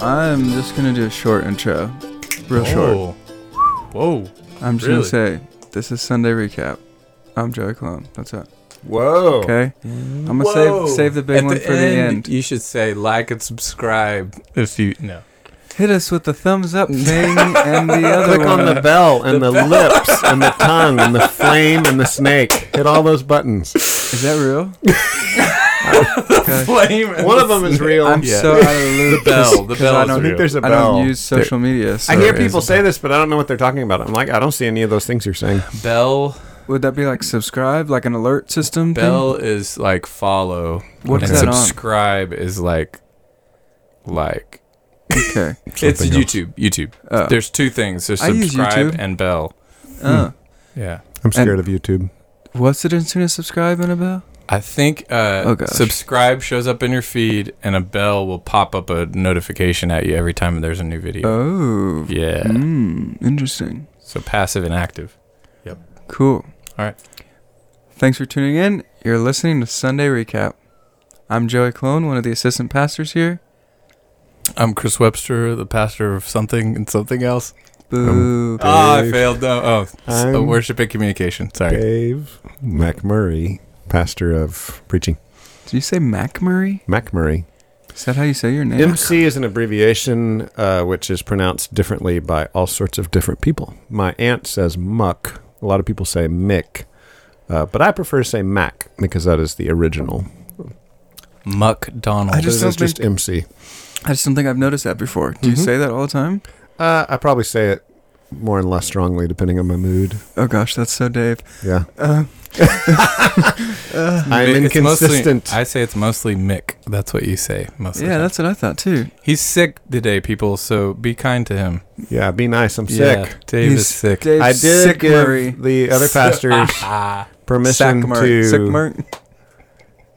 I'm just gonna do a short intro, real short. Whoa. Whoa. I'm just Really? gonna say this is Sunday recap. I'm Joey Clone. That's it. Whoa. Okay. I'm gonna Whoa. save save the big At one the for the end. You should say like and subscribe if you no. Hit us with the thumbs up thing and the other Click one. on the bell and the, lips and the tongue and the flame and the snake. Hit all those buttons. Is that real? Okay. Flame. One of them is real. I'm Yeah. so out of the loop. The bell. The 'cause bell I don't I think real. there's a bell. I don't use social media. So I hear people say this, but I don't know what they're talking about. I'm like, I don't see any of those things you're saying. Bell. would that be like subscribe, like an alert system? thing? Bell is like follow. What's and that on? subscribe is like like Okay. it's else. YouTube. YouTube. Oh. There's two things. There's subscribe YouTube. and bell. Oh. Hmm. Yeah. I'm scared of YouTube. What's the difference between a subscribe and a bell? I think uh, Oh, subscribe shows up in your feed, and a bell will pop up a notification at you every time there's a new video. Oh. Yeah. Mm, interesting. So passive and active. Yep. Cool. All right. Thanks for tuning in. You're listening to Sunday Recap. I'm Joey Clone, one of the assistant pastors here. I'm Chris Webster, the pastor of something and something else. Boo. Oh, I failed. No. Oh, s- I'm worship and communication. Sorry. Dave McMurray, pastor of preaching. Did you say MacMurray? McMurray. Is that how you say your name? MC is an abbreviation uh, which is pronounced differently by all sorts of different people. My aunt says muck. A lot of people say Mick. Uh, but I prefer to say Mac because that is the original. Muck Donald. I just don't is just MC. I just don't think I've noticed that before. Do you Mhm. say that all the time? Uh, I probably say it more and less strongly depending on my mood. Oh gosh, that's so Dave. Yeah. Uh, I'm Mi- it's mostly- inconsistent. I say it's mostly Mick. That's what you say most yeah, that's what I thought too. He's sick today, people, so be kind to him. yeah, be nice. I'm Yeah, sick. Dave He's is sick. Dave I did give Sickmurray. the other pastors permission Sackmurray. to Sickmurray.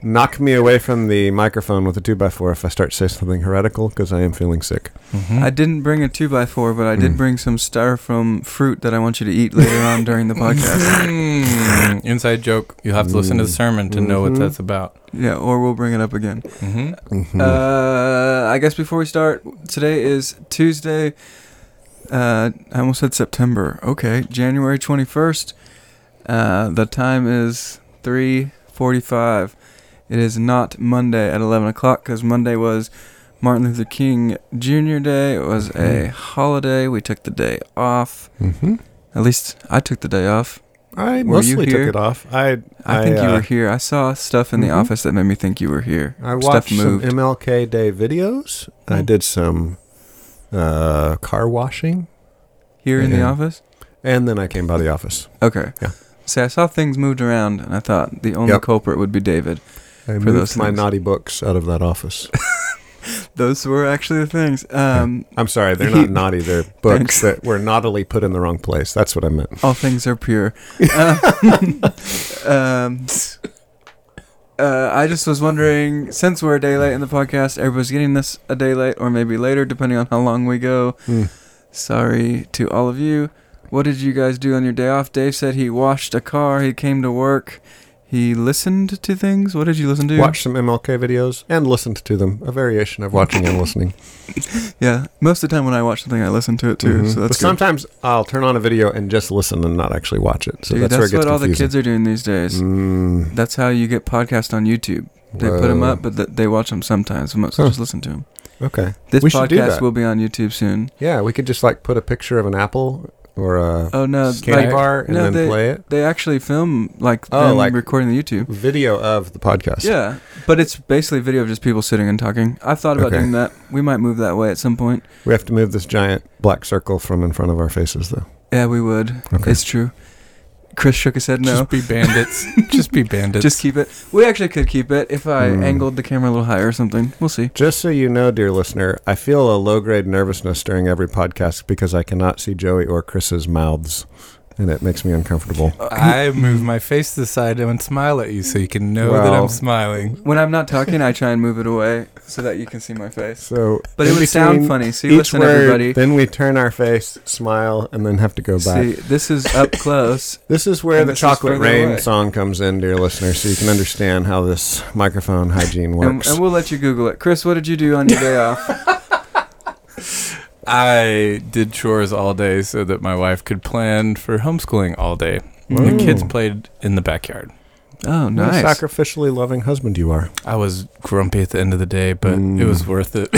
Knock me away from the microphone with a 2x4 if I start to say something heretical because I am feeling sick. Mhm. I didn't bring a two by four, but I did Mm. bring some styrofoam fruit that I want you to eat later on during the podcast. Mm, inside joke. You'll have to listen to the sermon to know what Mhm. that's about. Yeah, or we'll bring it up again. hmm Mhm. Uh, I guess before we start, today is Tuesday. Uh, I almost said September. Okay, January twenty first. Uh, the time is three forty five. It is not Monday at eleven o'clock because Monday was Martin Luther King Jr. Day. It was a Mhm. holiday. We took the day off. Mhm. At least I took the day off. I Were mostly took it off. I I, think you uh, were here. I saw stuff in the Mhm. office that made me think you were here. I Stuff watched some. MLK Day videos. I Mm. did some uh, car washing, Here in the office. and then I came by the office. Okay. Yeah. See, I saw things moved around, and I thought the only Yep. culprit would be David. I For moved those my things. naughty books out of that office. Those were actually the things. Um, I'm sorry, they're He- not naughty. They're Thanks. books that were naughtily put in the wrong place. That's what I meant. all things are pure. Uh, um, uh, I just was wondering, since we're a day late in the podcast, everybody's getting this a day late, or maybe later, depending on how long we go. Hmm. Sorry to all of you. What did you guys do on your day off? Dave said he washed a car. He came to work. He listened to things. What did you listen to? Watched some MLK videos and listened to them. A variation of watching and listening. Yeah, most of the time when I watch something, I listen to it too. Mhm. So but that's good. sometimes I'll turn on a video and just listen and not actually watch it. So Dude, that's, that's, where it gets what all the kids are doing these days. Mm, That's how you get podcasts on YouTube. They put 'em put them up, but th- they watch them sometimes. So most Huh. just listen to them. Okay. This We podcast will be on YouTube soon. Yeah, we could just like put a picture of an apple or a Oh no, candy like, bar and no, then they- play it. they actually film like Oh, them like- recording the YouTube. Video of the podcast. Yeah, but it's basically video of just people sitting and talking. I've thought about Okay. doing that. We might move that way at some point. We have to move this giant black circle from in front of our faces, though. Yeah, we would. Okay. It's true. Chris shook his head no. Just be bandits. Just be bandits. Just keep it. We actually could keep it if I Hmm. angled the camera a little higher or something. We'll see. Just so you know, dear listener, I feel a low grade nervousness during every podcast because I cannot see Joey or Chris's mouths, and it makes me uncomfortable. I move my face to the side and smile at you so you can know that I'm smiling. When I'm not talking, I try and move it away so that you can see my face. So, But it would sound funny. So you listen, word, everybody. Then we turn our face, smile, and then have to go back. See, this is up close. This is where the Chocolate Rain away. song comes in, dear listener, so you can understand how this microphone hygiene and, works. and we'll let you Google it. Chris, what did you do on your day off? I did chores all day so that my wife could plan for homeschooling all day. Whoa. The kids played in the backyard. Oh, What a nice. sacrificially loving husband you are. I was grumpy at the end of the day, but Mm. it was worth it.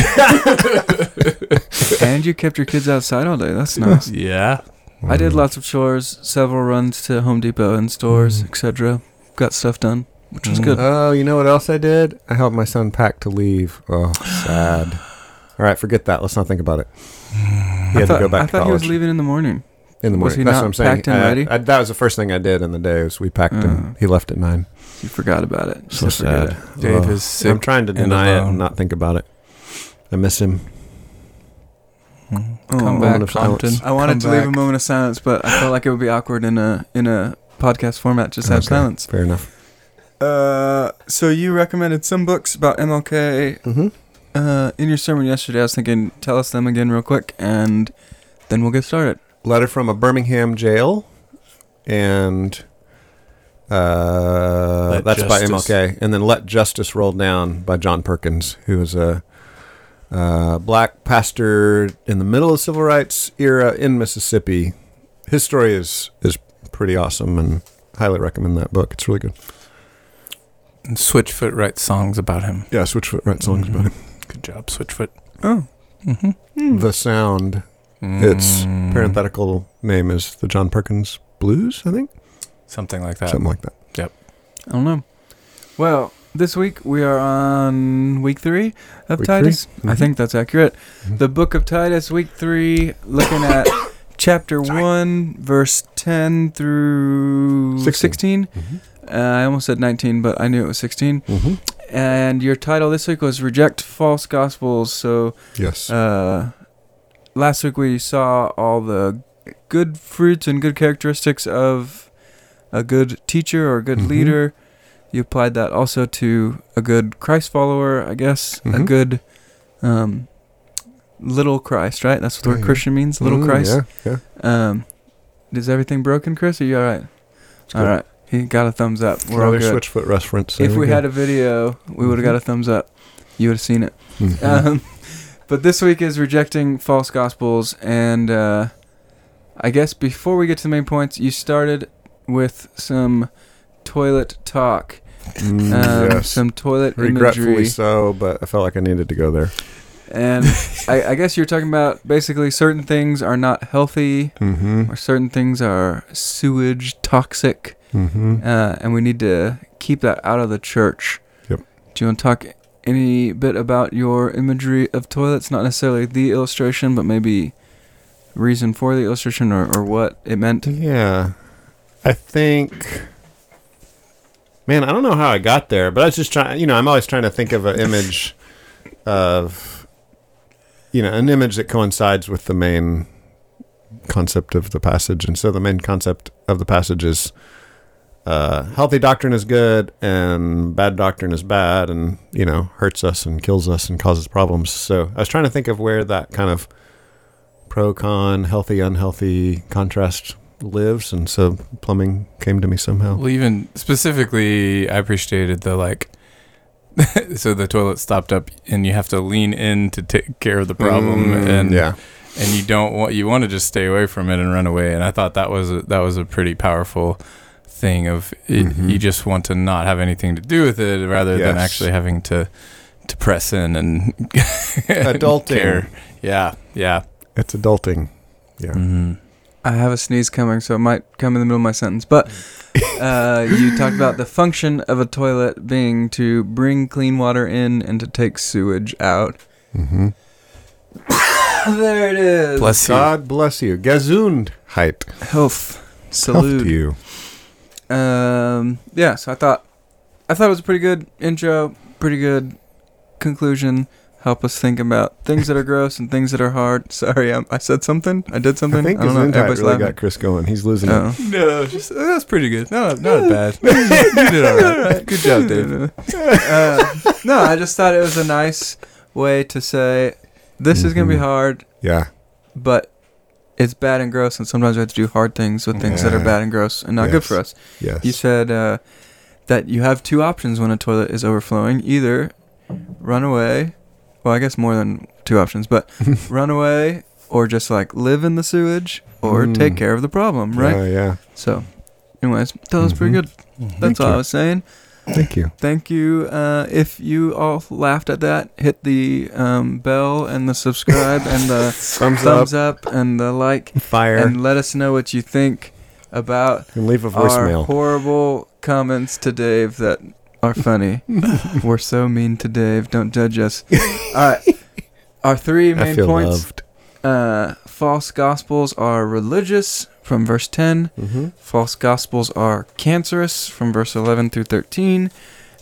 and you kept your kids outside all day. That's nice. yeah. I did lots of chores, several runs to Home Depot and stores, Mm. etc. Got stuff done, which was Mm. good. Oh, you know what else I did? I helped my son pack to leave. Oh, sad. All right, forget that. Let's not think about it. He I had thought, to go back I to thought he was leaving in the morning. in the was morning. he That's not what I'm saying. packed and I- ready? I- that was the first thing I did in the day. Was we packed Uh. him. He left at nine. You forgot about it. So sad. sad. Dave Oh. is sick. I'm trying to and deny it alone. and not think about it. I miss him. Mm. Oh. Moment back, of silence. Compton. I wanted Come to leave a back. moment of silence, but I felt like it would be awkward in a in a podcast format. Just have Okay, silence. Fair enough. Uh, so you recommended some books about MLK Mm-hmm. Uh, in your sermon yesterday. I was thinking, tell us them again real quick, and then we'll get started. Letter from a Birmingham jail, and uh, Let that's by Justice- MLK, and then Let Justice Roll Down by John Perkins, who was a uh, black pastor in the middle of the civil rights era in Mississippi. His story is is pretty awesome, and highly recommend that book. It's really good. And Switchfoot writes songs about him. Yeah, Switchfoot writes songs about him. Good job, Switchfoot. Oh, Mm-hmm. The Sound. Its parenthetical name is the John Perkins Blues, I think, Something like that. something like that. Yep. I don't know. Well, this week we are on week three of Week Titus. three? I think that's accurate. Mhm. The book of Titus, week three, looking at chapter Sorry. one, verse ten through 16. sixteen. Uh, I almost said nineteen, but I knew it was sixteen. Mm-hmm. And your title this week was "Reject False Gospels." So Yes. uh, last week we saw all the good fruits and good characteristics of a good teacher or a good Mhm. leader. You applied that also to a good Christ follower, I guess. A Mhm. good um, little Christ, right? That's what the word Yeah. Christian means, little Mm, Christ. Yeah, yeah. Um, is everything broken, Chris? Are you all right? All right. He got a thumbs up. We're all good. Switchfoot reference. If we had a video, we would have got a thumbs up. You would have seen it. Mhm. Um, but this week is rejecting false gospels, and uh, I guess before we get to the main points, you started with some toilet talk, Mm, um, yes. some toilet Regretfully imagery, so, but I felt like I needed to go there. and I, I guess you're talking about basically certain things are not healthy, Mm-hmm. or certain things are sewage toxic, Mm-hmm. uh, and we need to keep that out of the church. Yep. Do you want to talk any bit about your imagery of toilets? Not necessarily the illustration, but maybe reason for the illustration or, or what it meant. Yeah. I think. Man, I don't know how I got there, but I was just trying. You know, I'm always trying to think of an image of, you know, an image that coincides with the main concept of the passage. And so the main concept of the passage is uh, healthy doctrine is good and bad doctrine is bad and, you know, hurts us and kills us and causes problems. So I was trying to think of where that kind of pro con, healthy, unhealthy contrast lives. And so plumbing came to me somehow. Well, even specifically, I appreciated the like. so the toilet stopped up, and you have to lean in to take care of the problem, Mm, and yeah. and you don't want you want to just stay away from it and run away. And I thought that was a, that was a pretty powerful thing of it, Mhm. you just want to not have anything to do with it rather than actually having to to press in and Adulting. care. Yeah, yeah. It's adulting. Yeah. hmm I have a sneeze coming, so it might come in the middle of my sentence. But uh, you talked about the function of a toilet being to bring clean water in and to take sewage out. Mm-hmm. there it is. Bless you. God bless you. Gesundheit. Health. Health Salute. to you. Um, yeah, so I thought, I thought it was a pretty good intro, pretty good conclusion. Help us think about things that are gross and things that are hard. Sorry, I, I said something. I did something. I think don't know. Gesundheit Everybody's really laughing. got Chris going. He's losing it. Oh. No, just, that's pretty good. No, not bad. you did all right. Good job, Dave. uh, no, I just thought it was a nice way to say this is gonna be Mhm. hard, Yeah. but it's bad and gross, and sometimes we have to do hard things with things that are bad and gross and not good for us. Yes. You said uh, that you have two options when a toilet is overflowing: either run away. Well, I guess more than two options, but run away or just like live in the sewage or Mm. take care of the problem, right? Yeah, yeah. So, anyways, that was pretty Mhm. good. That's Thank all you. I was saying. Thank you. Thank you. Uh, if you all laughed at that, hit the um, bell and the subscribe and the Thumbs, thumbs up and the like, fire, and, let us know what you think about and leave a voicemail. our horrible comments to Dave that are funny. We're so mean to Dave. Don't judge us. All right. Our three I main feel points. loved. Uh, false gospels are religious from verse 10. Mm-hmm. False gospels are cancerous from verse 11 through 13.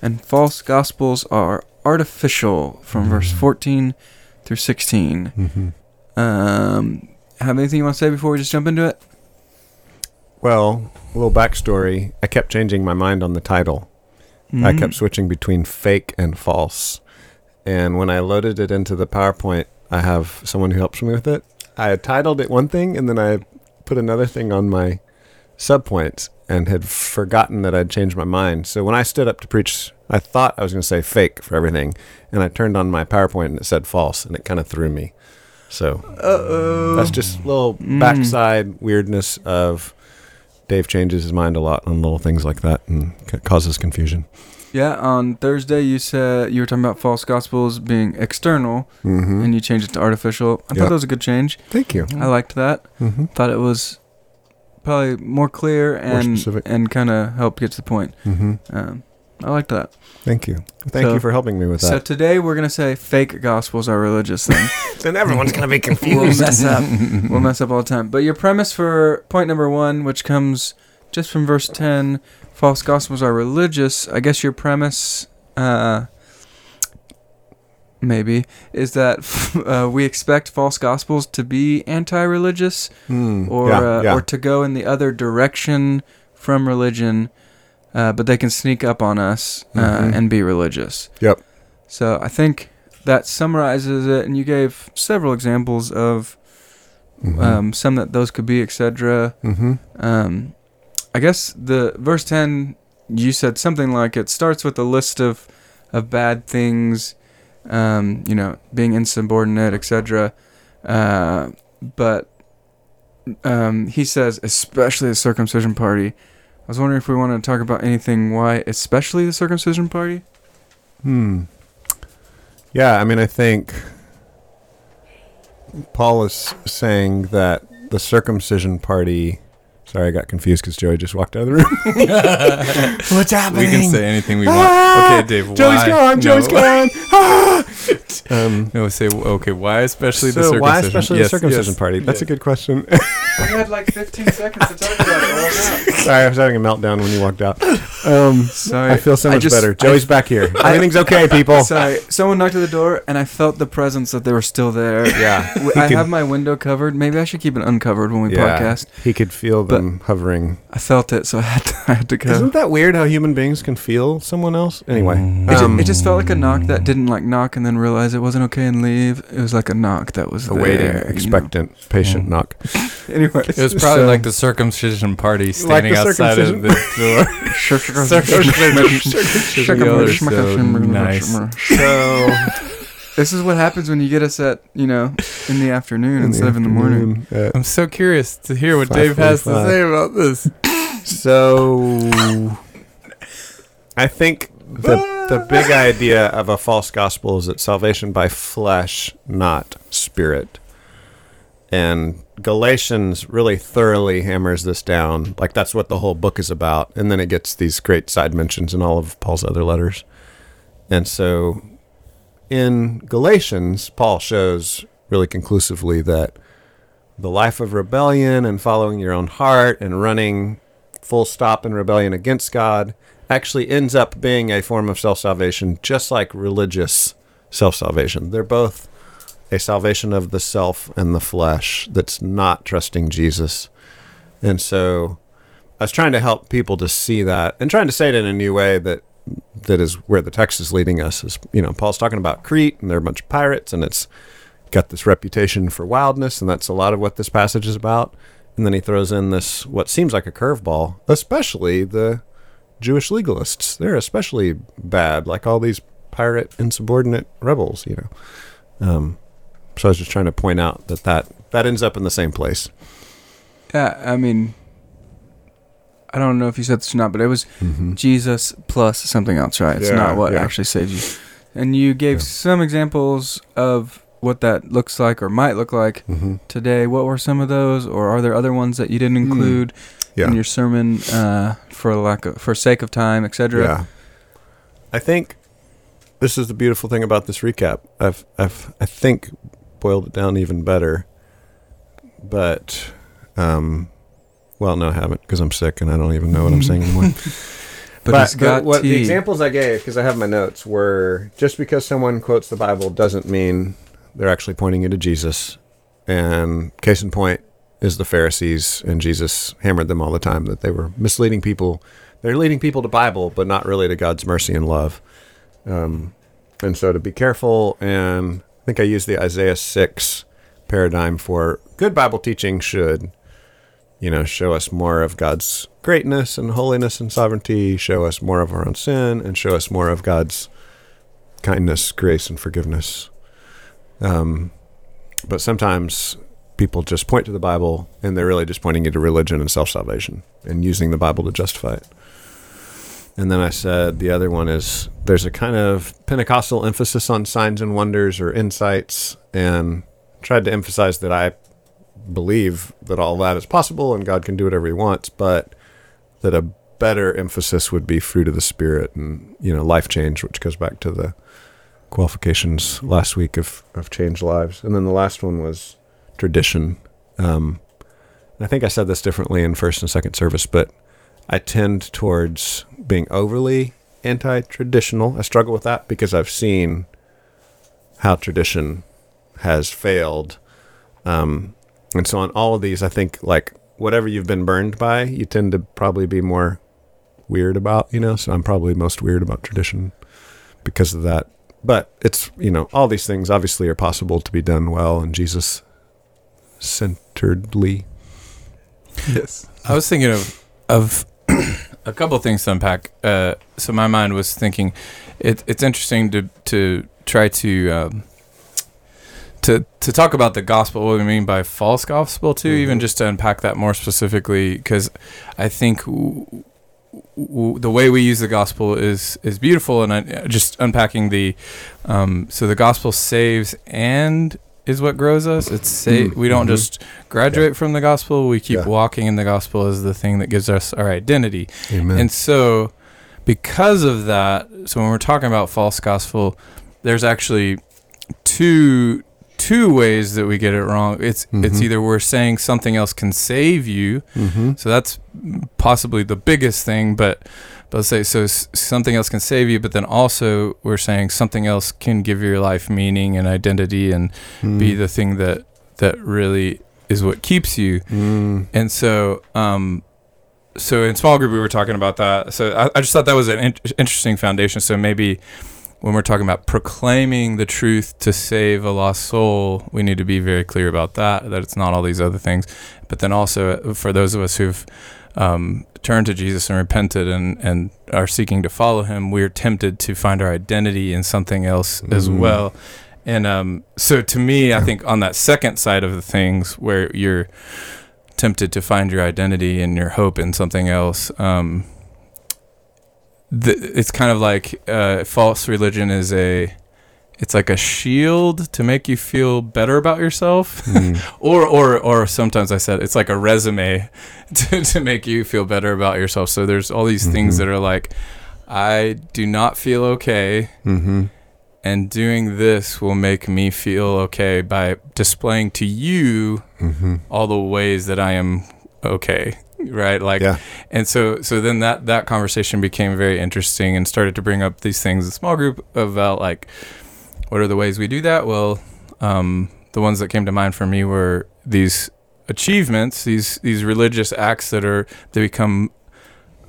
And false gospels are artificial from verse Mm. 14 through 16. Mm-hmm. Um, have anything you want to say before we just jump into it? Well, a little backstory. I kept changing my mind on the title. I Mm. kept switching between fake and false. And when I loaded it into the PowerPoint, I have someone who helps me with it. I had titled it one thing and then I put another thing on my subpoints and had forgotten that I'd changed my mind. So when I stood up to preach, I thought I was going to say fake for everything. And I turned on my PowerPoint and it said false and it kind of threw me. So Uh-oh. that's just a little Mm. backside weirdness of Dave changes his mind a lot on little things like that and causes confusion. Yeah, on Thursday you said you were talking about false gospels being external, Mm-hmm. and you changed it to artificial. I Yeah. thought that was a good change. Thank you. I liked that. Mm-hmm. Thought it was probably more clear and specific. and kind of helped get to the point. Mm-hmm. Um, I liked that. Thank you. Thank So- you for helping me with that. So today we're gonna say fake gospels are religious. Then then everyone's gonna be confused. we'll mess up. We'll mess up all the time. But your premise for point number one, which comes just from verse ten, false gospels are religious. I guess your premise, uh, maybe, is that uh, we expect false gospels to be anti-religious Mm, or yeah, uh, yeah. or to go in the other direction from religion, uh, but they can sneak up on us uh, Mhm. and be religious. Yep. So I think that summarizes it, and you gave several examples of Mhm. um, some that those could be, etc. Mhm. Um, I guess the verse ten, you said something like it starts with a list of of bad things, um, you know, being insubordinate, etc. Uh, but um, he says, especially the circumcision party. I was wondering if we want to talk about anything why, especially the circumcision party. Hmm. Yeah, I mean, I think Paul is saying that the circumcision party. Sorry, I got confused because Joey just walked out of the room. What's happening? we can say anything we want. Ah! okay, Dave. Joey's why? gone. Joey's no. gone. Ah! um, No, say okay. Why especially the circumcision? why especially Yes, the circumcision yes, party? That's a good question. We had like 15 seconds to talk about it. Sorry, I was having a meltdown when you walked out. Um, Sorry. I feel so I much just- better. I- Joey's back here. I- Everything's okay, people. Sorry, someone knocked at the door, and I felt the presence that they were still there. Yeah, W- I could- have my window covered. Maybe I should keep it uncovered when we Yeah. podcast. he could feel them hovering. I felt it, so I had to, I had to go. Isn't that weird how human beings can feel someone else? Anyway, it, ju- um, it just felt like a knock that didn't like knock and then realize it wasn't okay and leave. It was like a knock that was awaiting, there, you know? expectant, patient Mm. knock. Anyway, It was probably So- like the circumcision party standing the outside of the door. so nice. So This is what happens when you get us at you know in the afternoon instead of in the morning. I'm so curious to hear what Dave has to say about this. So I think the the big idea of a false gospel is that salvation by flesh, not spirit. And Galatians really thoroughly hammers this down. Like that's what the whole book is about. And then it gets these great side mentions in all of Paul's other letters. And so in Galatians, Paul shows really conclusively that the life of rebellion and following your own heart and running full stop in rebellion against God actually ends up being a form of self salvation, just like religious self salvation. They're both a salvation of the self and the flesh that's not trusting Jesus. And so I was trying to help people to see that and trying to say it in a new way that that is where the text is leading us is you know Paul's talking about Crete and they're a bunch of pirates and it's got this reputation for wildness and that's a lot of what this passage is about. And then he throws in this what seems like a curveball especially the Jewish legalists. They're especially bad like all these pirate insubordinate rebels you know. Um, so I was just trying to point out that that that ends up in the same place. Yeah, I mean, I don't know if you said this or not, but it was Mm-hmm. Jesus plus something else, right? It's Yeah, not what yeah. actually saves you. And you gave Yeah. some examples of what that looks like or might look like Mm-hmm. today. What were some of those, or are there other ones that you didn't Hmm. include Yeah. in your sermon uh, for lack of, for sake of time, etc.? Yeah. I think this is the beautiful thing about this recap. I've I've I think boiled it down even better. But um well, no, I haven't because I'm sick and I don't even know what I'm saying anymore. But, it's got what the examples I gave, because I have my notes, were just because someone quotes the Bible doesn't mean they're actually pointing you to Jesus. And case in point is the Pharisees, and Jesus hammered them all the time that they were misleading people. They're leading people to Bible, but not really to God's mercy and love. Um, and so to be careful, and I think I use the Isaiah 6 paradigm for good Bible teaching should you know, show us more of God's greatness and holiness and sovereignty, show us more of our own sin, and show us more of God's kindness, grace, and forgiveness. Um, but sometimes people just point to the Bible and they're really just pointing you to religion and self salvation and using the Bible to justify it. And then I said the other one is there's a kind of Pentecostal emphasis on signs and wonders or insights, and tried to emphasize that I believe that all that is possible and God can do whatever He wants, but that a better emphasis would be fruit of the Spirit and you know life change, which goes back to the qualifications last week of of changed lives. And then the last one was tradition. Um, I think I said this differently in first and second service, but I tend towards being overly anti-traditional. I struggle with that because I've seen how tradition has failed. Um, and so on all of these, I think like whatever you've been burned by, you tend to probably be more weird about, you know. So I'm probably most weird about tradition because of that. But it's you know all these things obviously are possible to be done well and Jesus centeredly. yes. I was thinking of of a couple things to unpack. Uh, so my mind was thinking, it, it's interesting to to try to um, to to talk about the gospel. What we mean by false gospel, too. Even Mhm. just to unpack that more specifically, because I think. W- w- the way we use the gospel is is beautiful, and I, just unpacking the, um, so the gospel saves and is what grows us. It's sa- Mm, we don't mhm. just graduate from the gospel. We keep Yeah. walking in the gospel as the thing that gives us our identity. Amen. And so, because of that, so when we're talking about false gospel, there's actually two two ways that we get it wrong. It's it's Mhm. either we're saying something else can save you, mm-hmm. so that's possibly the biggest thing, but but let's say so something else can save you, but then also we're saying something else can give your life meaning and identity and Mm. be the thing that that really is what keeps you. Mm. And so, um, so in small group we were talking about that. So I, I just thought that was an in- interesting foundation. So maybe when we're talking about proclaiming the truth to save a lost soul, we need to be very clear about that. That it's not all these other things. But then also uh, for those of us who've um, turned to Jesus and repented and, and are seeking to follow him, we're tempted to find our identity in something else as Mhm. well. And um, so to me, I think on that second side of the things where you're tempted to find your identity and your hope in something else, um, the, it's kind of like uh, false religion is a it's like a shield to make you feel better about yourself Mm. or or or sometimes i said it's like a resume to, to make you feel better about yourself so there's all these things Mhm. that are like i do not feel okay Mm-hmm. and doing this will make me feel okay by displaying to you Mm-hmm. all the ways that I am okay, right? Like, Yeah. and so so then that that conversation became very interesting and started to bring up these things in small group about like, what are the ways we do that? Well, um, the ones that came to mind for me were these achievements, these these religious acts that are they become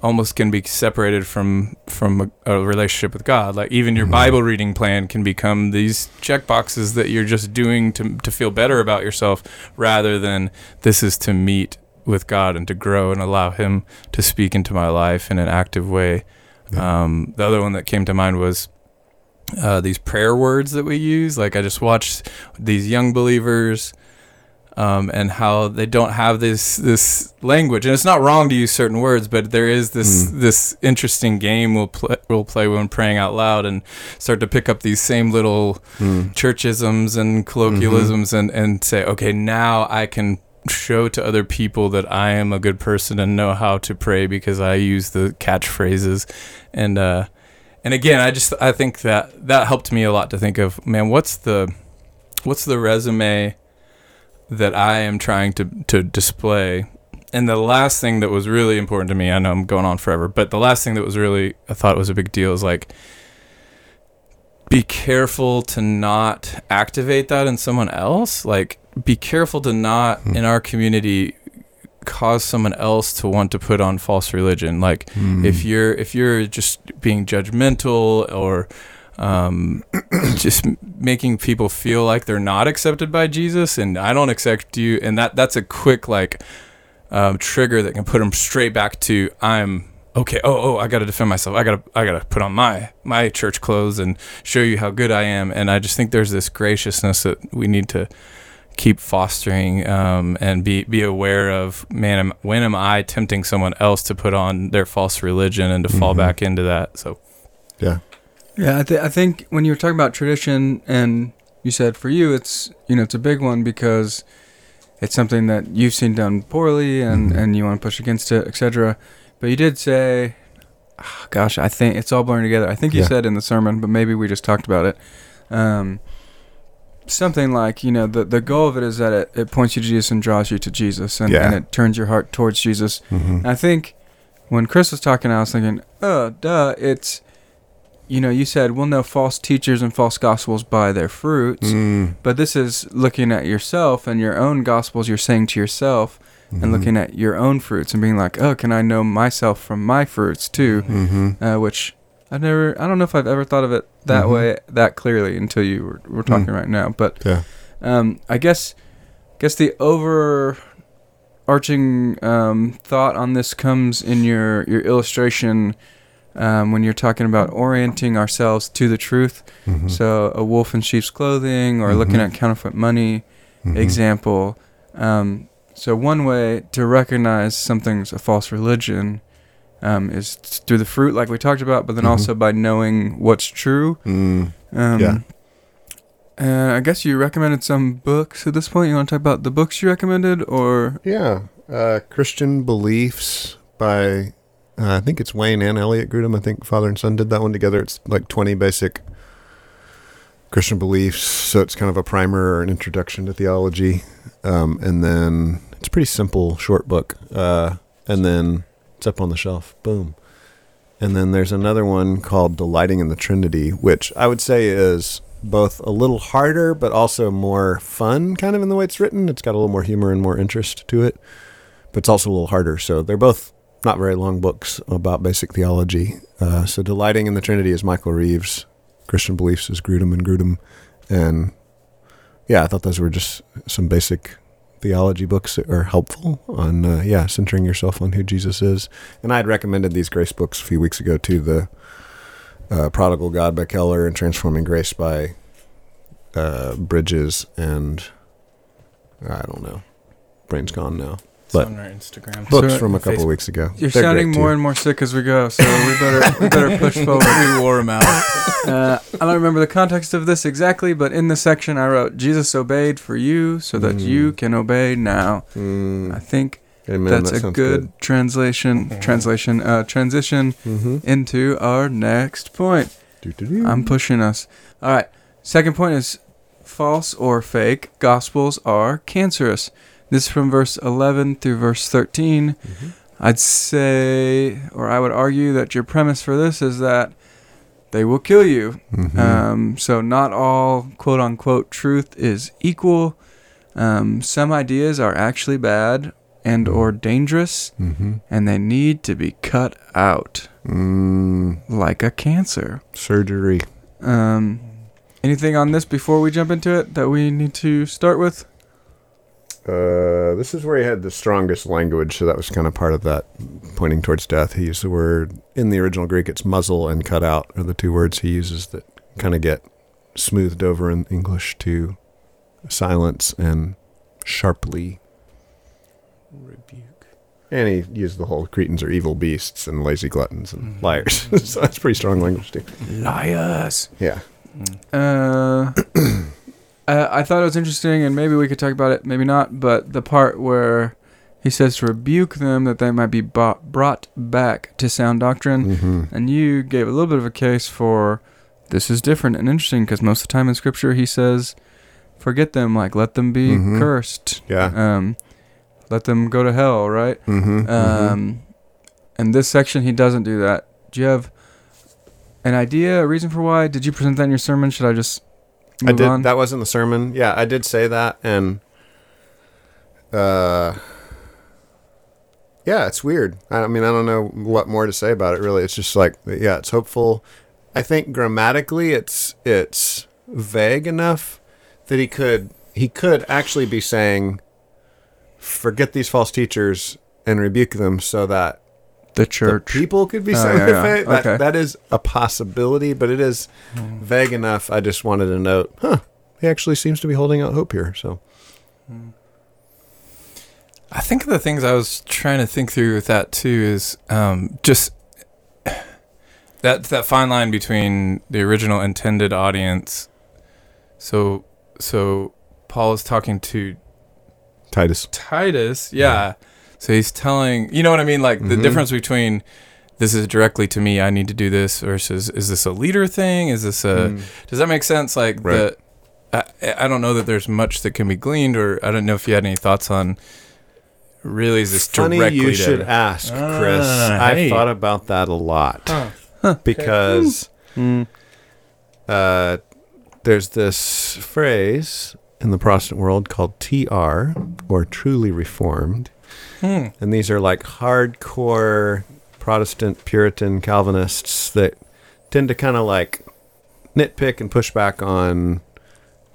almost can be separated from from a, a relationship with God. Like even your Mhm. Bible reading plan can become these check boxes that you're just doing to to feel better about yourself rather than this is to meet with God and to grow and allow him to speak into my life in an active way. Yeah. Um, the other one that came to mind was uh, these prayer words that we use. Like I just watched these young believers um, and how they don't have this this language. And it's not wrong to use certain words, but there is this Mm. this interesting game we'll play, we'll play when praying out loud and start to pick up these same little Mm. churchisms and colloquialisms and and say, okay, now I can show to other people that I am a good person and know how to pray because I use the catchphrases and uh and again I just I think that that helped me a lot to think of man what's the what's the resume that I am trying to to display and the last thing that was really important to me I know I'm going on forever but the last thing that was really I thought was a big deal is like be careful to not activate that in someone else. Like, be careful to not Hmm. in our community cause someone else to want to put on false religion. Like, Mm. if you're if you're just being judgmental or um, just making people feel like they're not accepted by Jesus, and I don't accept you, and that that's a quick like um, trigger that can put them straight back to I'm okay. Oh oh, I got to defend myself. I gotta I gotta put on my my church clothes and show you how good I am. And I just think there's this graciousness that we need to keep fostering um, and be be aware of. Man, am, when am I tempting someone else to put on their false religion and to fall Mhm. back into that? So yeah. Yeah, I, th- I think when you were talking about tradition, and you said for you, it's you know it's a big one because it's something that you've seen done poorly, and Mhm. and you want to push against it, etc. But you did say, ah, gosh, I think it's all blurring together. I think you Yeah. said in the sermon, but maybe we just talked about it. Um, something like you know the the goal of it is that it, it points you to Jesus and draws you to Jesus, and, Yeah. and it turns your heart towards Jesus. Mm-hmm. I think when Chris was talking, I was thinking, oh, duh, it's, you know, you said we'll know false teachers and false gospels by their fruits, Mm. but this is looking at yourself and your own gospels you're saying to yourself Mm-hmm. and looking at your own fruits and being like, oh, can I know myself from my fruits too? Mm-hmm. Uh, which I've never, I don't know if I've ever thought of it that Mhm. way, that clearly until you were, were talking Mm. right now. But Yeah. um, I guess guess the overarching um, thought on this comes in your your illustration um, when you're talking about orienting ourselves to the truth. Mm-hmm. So a wolf in sheep's clothing, or looking Mhm. at counterfeit money Mhm. example. Um, so one way to recognize something's a false religion um, is through the fruit, like we talked about, but then Mhm. also by knowing what's true. Mm. Um, Yeah. And I guess you recommended some books at this point. You want to talk about the books you recommended, or Yeah. Uh, Christian Beliefs by, uh, I think it's Wayne and Elliot Grudem. I think father and son did that one together. It's like 20 basic Christian beliefs. So it's kind of a primer or an introduction to theology. Um, and then it's a pretty simple, short book. Uh, and then it's up on the shelf. Boom. And then there's another one called Delighting in the Trinity, which I would say is both a little harder, but also more fun, kind of in the way it's written. It's got a little more humor and more interest to it, but it's also a little harder. So they're both not very long books about basic theology. Uh, so Delighting in the Trinity is Michael Reeves. Christian Beliefs is Grudem and Grudem. And yeah, I thought those were just some basic theology books are helpful on, uh, yeah, centering yourself on who Jesus is. And I had recommended these grace books a few weeks ago too. The uh, Prodigal God by Keller and Transforming Grace by uh, Bridges and I don't know. Brain's gone now. It's But- on our Instagram. Books So- from a couple Facebook. weeks ago. you're They're sounding more too. and more sick as we go. So we better we better push forward. we wore them out. Uh, I don't remember the context of this exactly, but in the section I wrote, "Jesus obeyed for you, so that Mm. you can obey now." Mm, I think amen. that's that a sounds good, translation. Translation. Uh, transition Mm-hmm. into our next point. I'm pushing us. All right. Second point is false or fake gospels are cancerous. This is from verse 11 through verse 13. Mhm. I'd say, or I would argue that your premise for this is that they will kill you. Mhm. Um, so not all quote unquote truth is equal. Um, some ideas are actually bad and or dangerous, Mhm. and they need to be cut out Mm, like a cancer. surgery. Um, anything on this before we jump into it that we need to start with? Uh, this is where he had the strongest language, so that was kind of part of that pointing towards death. He used the word in the original Greek. It's muzzle and cut out are the two words he uses that kind of get smoothed over in English to silence and sharply. Rebuke. And he used the whole Cretans are evil beasts and lazy gluttons and Mhm. liars. so that's pretty strong language too. Liars. Yeah. Uh, uh, I thought it was interesting, and maybe we could talk about it, maybe not. But the part where he says to rebuke them that they might be bought, brought back to sound doctrine, Mm-hmm. and you gave a little bit of a case for this is different and interesting because most of the time in Scripture he says, "Forget them, like let them be Mhm. cursed, Yeah. um, let them go to hell." Right? Mm-hmm. Um, in this section, he doesn't do that. Do you have an idea, a reason for why? Did you present that in your sermon? Should I just move I did. on? That wasn't the sermon. Yeah, I did say that, and uh, yeah, it's weird. I, I mean, I don't know what more to say about it. Really, it's just like, yeah, it's hopeful. I think grammatically, it's it's vague enough that he could he could actually be saying, forget these false teachers and rebuke them, so that the the church. people could be Oh, saved. yeah, yeah. That, Okay. that is a possibility, but it is vague enough. I just wanted to note, huh? He actually seems to be holding out hope here. So I think the things I was trying to think through with that too is um, just that that fine line between the original intended audience. So so Paul is talking to Titus, Titus, yeah. So he's telling, you know what I mean, like the Mhm. difference between this is directly to me, I need to do this, versus is this a leader thing? Is this a Mm. does that make sense? Like Right. the, I, I don't know that there's much that can be gleaned, or I don't know if you had any thoughts on. Really, is this funny directly you to- should ask, Chris. Ah, I hey. thought about that a lot Huh. because Mm. uh, there's this phrase in the Protestant world called TR or truly reformed, Hmm. and these are like hardcore Protestant Puritan Calvinists that tend to kind of like nitpick and push back on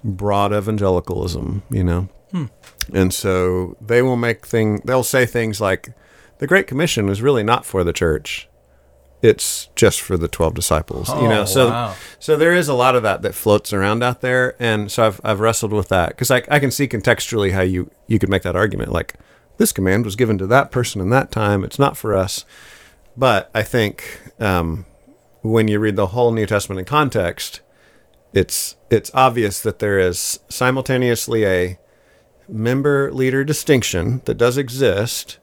broad evangelicalism, you know. Hmm. And so they will make thing they'll say things like the Great Commission was really not for the church. It's just for the 12 disciples, you know. Oh, So wow. so there is a lot of that that floats around out there, and so I've I've wrestled with that because I I can see contextually how you you could make that argument like this command was given to that person in that time. It's not for us, but I think um, when you read the whole New Testament in context, it's it's obvious that there is simultaneously a member leader distinction that does exist,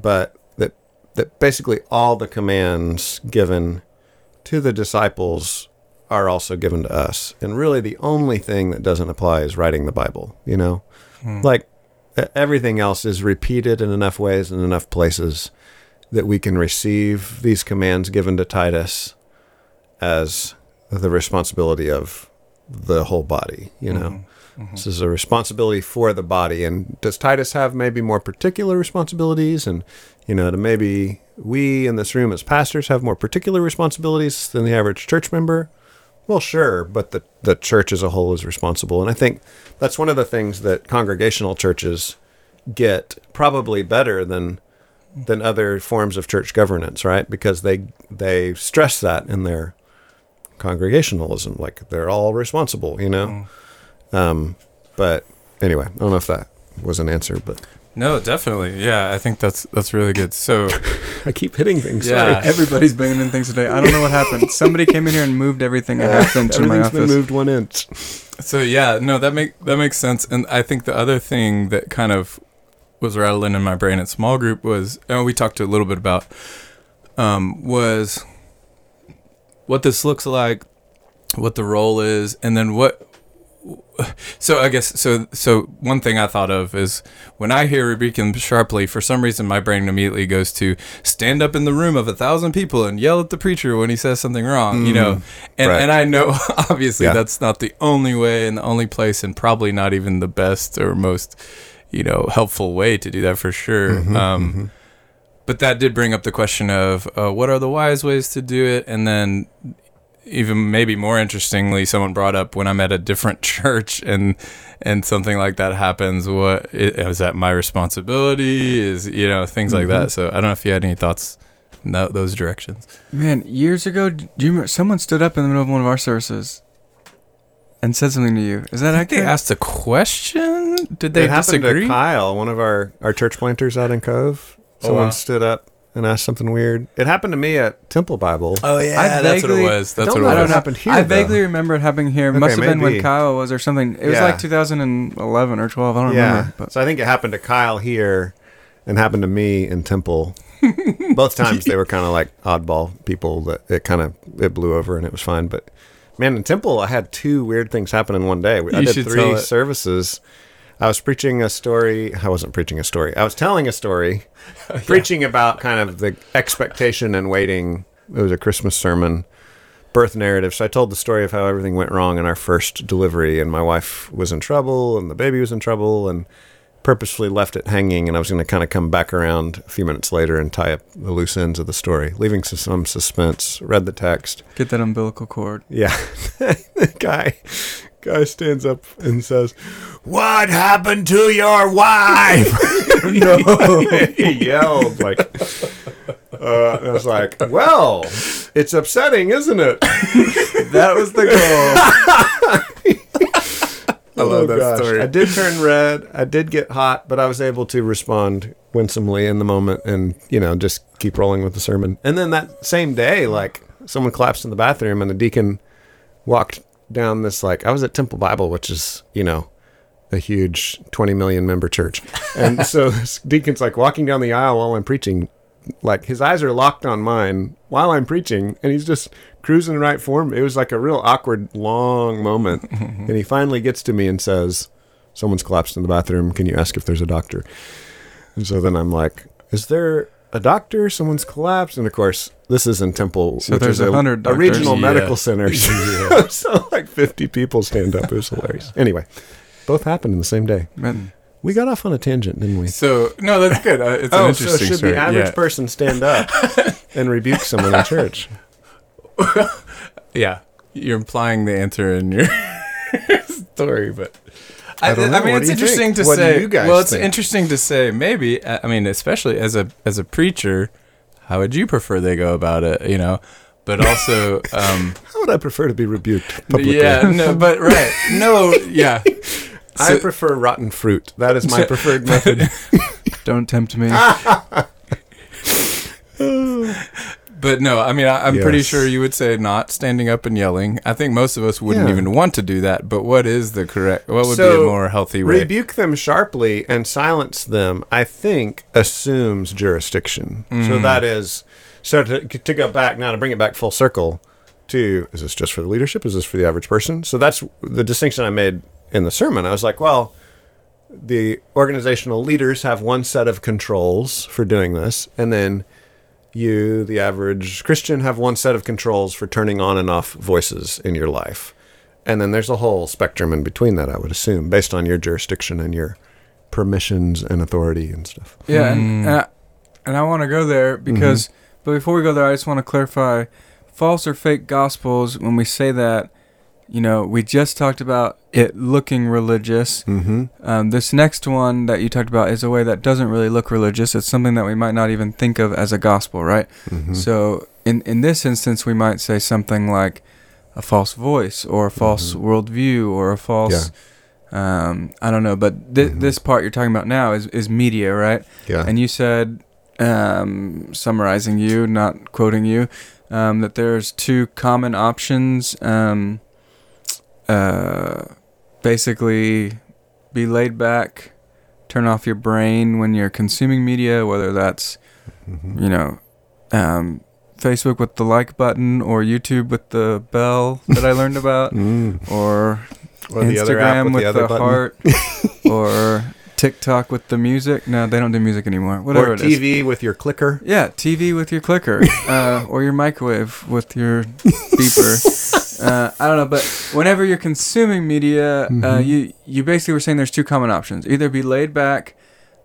but that that basically all the commands given to the disciples are also given to us. And really the only thing that doesn't apply is writing the Bible, you know? Hmm. Like everything else is repeated in enough ways and enough places that we can receive these commands given to Titus as the responsibility of the whole body, you know? Mhm. Mhm. This is a responsibility for the body. And does Titus have maybe more particular responsibilities? And, you know, to maybe we in this room as pastors have more particular responsibilities than the average church member? Well, sure, but the, the church as a whole is responsible. And I think that's one of the things that congregational churches get probably better than than other forms of church governance, right? Because they they stress that in their congregationalism, like they're all responsible, you know. Mm. Um, but anyway, I don't know if that was an answer, but No, definitely. Yeah, I think that's that's really good. So I keep hitting things. Yeah. Everybody's banging in things today. I don't know what happened. Somebody came in here and moved everything a half inch in my Everything's been moved one inch. So yeah, no, that make that makes sense. And I think the other thing that kind of was rattling in my brain at small group was, and we talked a little bit about, um, was what this looks like, what the role is, and then what. So I guess so. So one thing I thought of is when I hear rebuke him sharply, for some reason my brain immediately goes to stand up in the room of a thousand people and yell at the preacher when he says something wrong. You know, and right. and I know obviously Yeah. that's not the only way and the only place, and probably not even the best or most, you know, helpful way to do that for sure. Mhm, um, mhm. But that did bring up the question of uh, what are the wise ways to do it, and then even maybe more interestingly, someone brought up when I'm at a different church and and something like that happens. What i- is that my responsibility? Is you know things like Mm-hmm. that. So I don't know if you had any thoughts in tho- those directions. Man, years ago, do you remember someone stood up in the middle of one of our services and said something to you. Is that They accurate? asked a question. Did they it happened disagree? to Kyle, one of our, our church planters out in Cove. Oh, Someone wow. stood up and asked something weird. It happened to me at Temple Bible. Oh yeah, I that's what it was. That's don't what it was. happened here, I though. vaguely remember it happening here. It Okay, must have been when. Kyle was or something. It was Yeah. like 2011 or 12. I don't yeah. remember. But So I think it happened to Kyle here and happened to me in Temple. Both times they were kind of like oddball people that it kind of it blew over and it was fine. But man, in Temple I had two weird things happen in one day. I You did should tell three it. I was preaching a story. I wasn't preaching a story. I was telling a story, preaching about kind of the expectation and waiting. It was a Christmas sermon, birth narrative. So I told the story of how everything went wrong in our first delivery, and my wife was in trouble, and the baby was in trouble, and purposefully left it hanging. And I was going to kind of come back around a few minutes later and tie up the loose ends of the story, leaving some suspense. Read the text. get that umbilical cord. Yeah. the guy guy stands up and says, What happened to your wife? no. he yelled like uh, and I was like, Well, it's upsetting, isn't it? That was the goal. I love that Oh, gosh. story. I did turn red. I did get hot, but I was able to respond winsomely in the moment and, you know, just keep rolling with the sermon. And then that same day, like, someone collapsed in the bathroom and the deacon walked down this, like, I was at Temple Bible, which is, you know, a huge 20 million member church. And so this deacon's like walking down the aisle while I'm preaching. Like his eyes are locked on mine while I'm preaching, and he's just cruising right for me. It was like a real awkward, long moment. and he finally gets to me and says, Someone's collapsed in the bathroom. Can you ask if there's a doctor? And so then I'm like, Is there a doctor? Someone's collapsed. And of course, this is in Temple, So which there's is a hundred a regional Yeah. medical center. So, so like 50 people stand up. It was hilarious. Anyway, both happened in the same day. Man, We got off on a tangent, didn't we? So no, that's good. Uh, it's an Oh, interesting so should story. the average yeah. person stand up and rebuke someone in church? yeah, you're implying the answer in your story, but I, I don't know. I mean, it's interesting think? to What say. you guys well, it's think? interesting to say. Maybe uh, I mean, especially as a as a preacher, how would you prefer they go about it? You know, but also, um, How would I prefer to be rebuked publicly? yeah, no, but right, no, yeah. I prefer rotten fruit. That is my preferred method. don't tempt me. But no, I mean, I, I'm pretty sure you would say not standing up and yelling. I think most of us wouldn't Yeah. even want to do that. But what is the correct? What would be a more healthy way? Rebuke them sharply and silence them, I think, assumes jurisdiction. Mm. So that is, so to, to go back now, to bring it back full circle to, is this just for the leadership? Is this for the average person? So that's the distinction I made in the sermon. I was like, well, the organizational leaders have one set of controls for doing this, and then you, the average Christian, have one set of controls for turning on and off voices in your life. And then there's a whole spectrum in between that, I would assume, based on your jurisdiction and your permissions and authority and stuff. Yeah, and hmm. and I, and I want to go there because, mm-hmm. but before we go there, I just want to clarify: false or fake gospels. When we say that, you know, we just talked about it looking religious. Mm-hmm. Um, this next one that you talked about is a way that doesn't really look religious. It's something that we might not even think of as a gospel, right? Mm-hmm. So in in this instance, we might say something like a false voice or a false Mhm. worldview or a false. Yeah. Um, I don't know, but thi- Mhm. this part you're talking about now is, is media, right? yeah. And you said, um, summarizing you, not quoting you, um, that there's two common options. Uh, basically, be laid back, turn off your brain when you're consuming media, whether that's, Mhm. you know, um, Facebook with the like button or YouTube with the bell that I learned about, Mm. or Or the other app Instagram with with the the, heart, or TikTok with the music. No, they don't do music anymore. Whatever or it is. TV with your clicker. Yeah, TV with your clicker, uh, or your microwave with your beeper. Uh, I don't know, but whenever you're consuming media, uh, Mhm. you you basically were saying there's two common options: either be laid back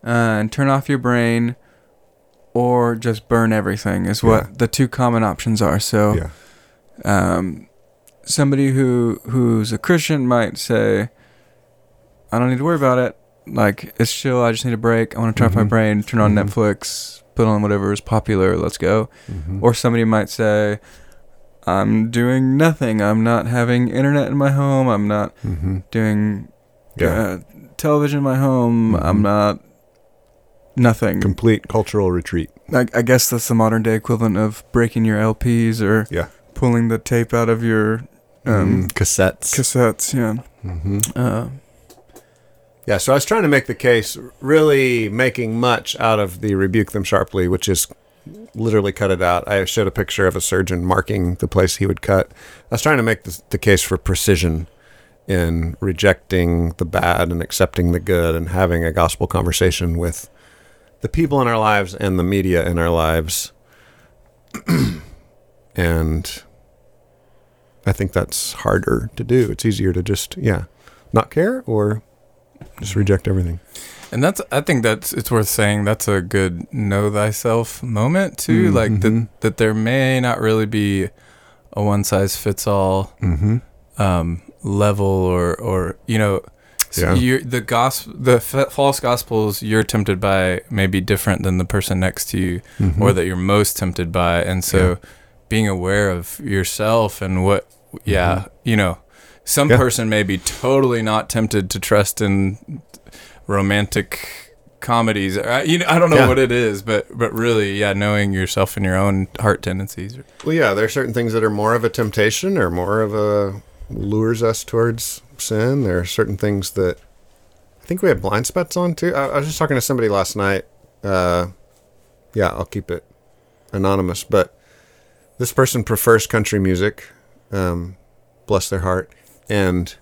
uh, and turn off your brain, or just burn everything. Is what Yeah. the two common options are. So, Yeah. um, somebody who who's a Christian might say, "I don't need to worry about it. Like it's chill. I just need a break. I want to turn off my Mhm. brain, turn on Mhm. Netflix, put on whatever is popular. Let's go." Mhm. Or somebody might say, I'm doing nothing. I'm not having internet in my home. I'm not Mm-hmm. doing Yeah. uh, television in my home. Mhm. I'm not nothing. Complete cultural retreat. I, I guess that's the modern day equivalent of breaking your LPs or Yeah. pulling the tape out of your um, Mm, cassettes. cassettes. Yeah. hmm Uh, Yeah, so I was trying to make the case, really making much out of the rebuke them sharply, which is literally cut it out. I showed a picture of a surgeon marking the place he would cut. I was trying to make the, the case for precision in rejecting the bad and accepting the good and having a gospel conversation with the people in our lives and the media in our lives. and I think that's harder to do. It's easier to just, yeah, not care or just reject everything. And that's I think that's it's worth saying that's a good know thyself moment too. Mm, like that that there may not really be a one size fits all Mm-hmm. um, level or or you know so Yeah. you're, the gospel the f- false gospels you're tempted by may be different than the person next to you Mm-hmm. or that you're most tempted by and so Yeah. being aware of yourself and what yeah you know some Mm-hmm. Yeah. person may be totally not tempted to trust in romantic comedies I, you know, I don't know Yeah. what it is but but really yeah knowing yourself and your own heart tendencies Well, yeah, there are certain things that are more of a temptation or more of a lures us towards sin. There are certain things that I think we have blind spots on too. I, I was just talking to somebody last night. Uh, yeah, I'll keep it anonymous, but this person prefers country music. Um, bless their heart, and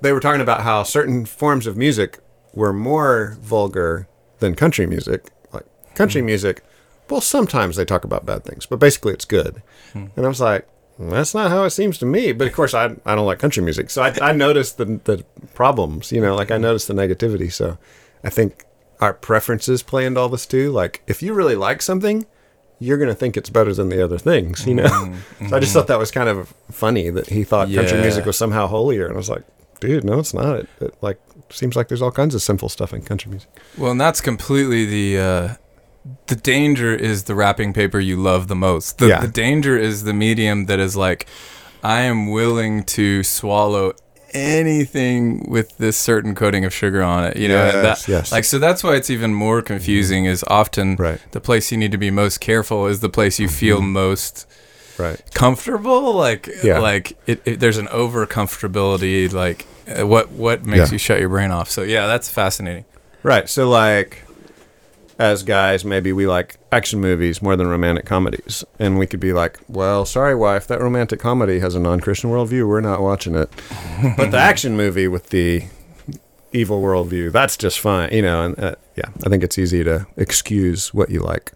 they were talking about how certain forms of music were more vulgar than country music. Like country hmm. music, well, sometimes they talk about bad things, but basically it's good. Hmm. And I was like, "Well, that's not how it seems to me. But of course, I, I don't like country music. So I, I noticed the, the problems, you know, like I hmm. noticed the negativity. So I think our preferences play into all this too. Like if you really like something, you're going to think it's better than the other things, you know? Mm-hmm. so I just thought that was kind of funny that he thought country music was somehow holier. And I was like, dude, no, it's not. It, it like seems like there's all kinds of sinful stuff in country music. Well, and that's completely the uh, the danger is the wrapping paper you love the most. The, Yeah. the danger is the medium that is like, I am willing to swallow anything with this certain coating of sugar on it. You know, Yes, that, yes. like so that's why it's even more confusing. Is often Right. the place you need to be most careful is the place you feel most Right. comfortable. Like, Yeah. like it, it, there's an over comfortability. Like, uh, what what makes Yeah. you shut your brain off? So yeah, that's fascinating. Right. So, like, as guys, maybe we like action movies more than romantic comedies. And we could be like, well, sorry, wife, that romantic comedy has a non Christian worldview. We're not watching it. but the action movie with the evil worldview, that's just fine. You know, and uh, yeah, I think it's easy to excuse what you like.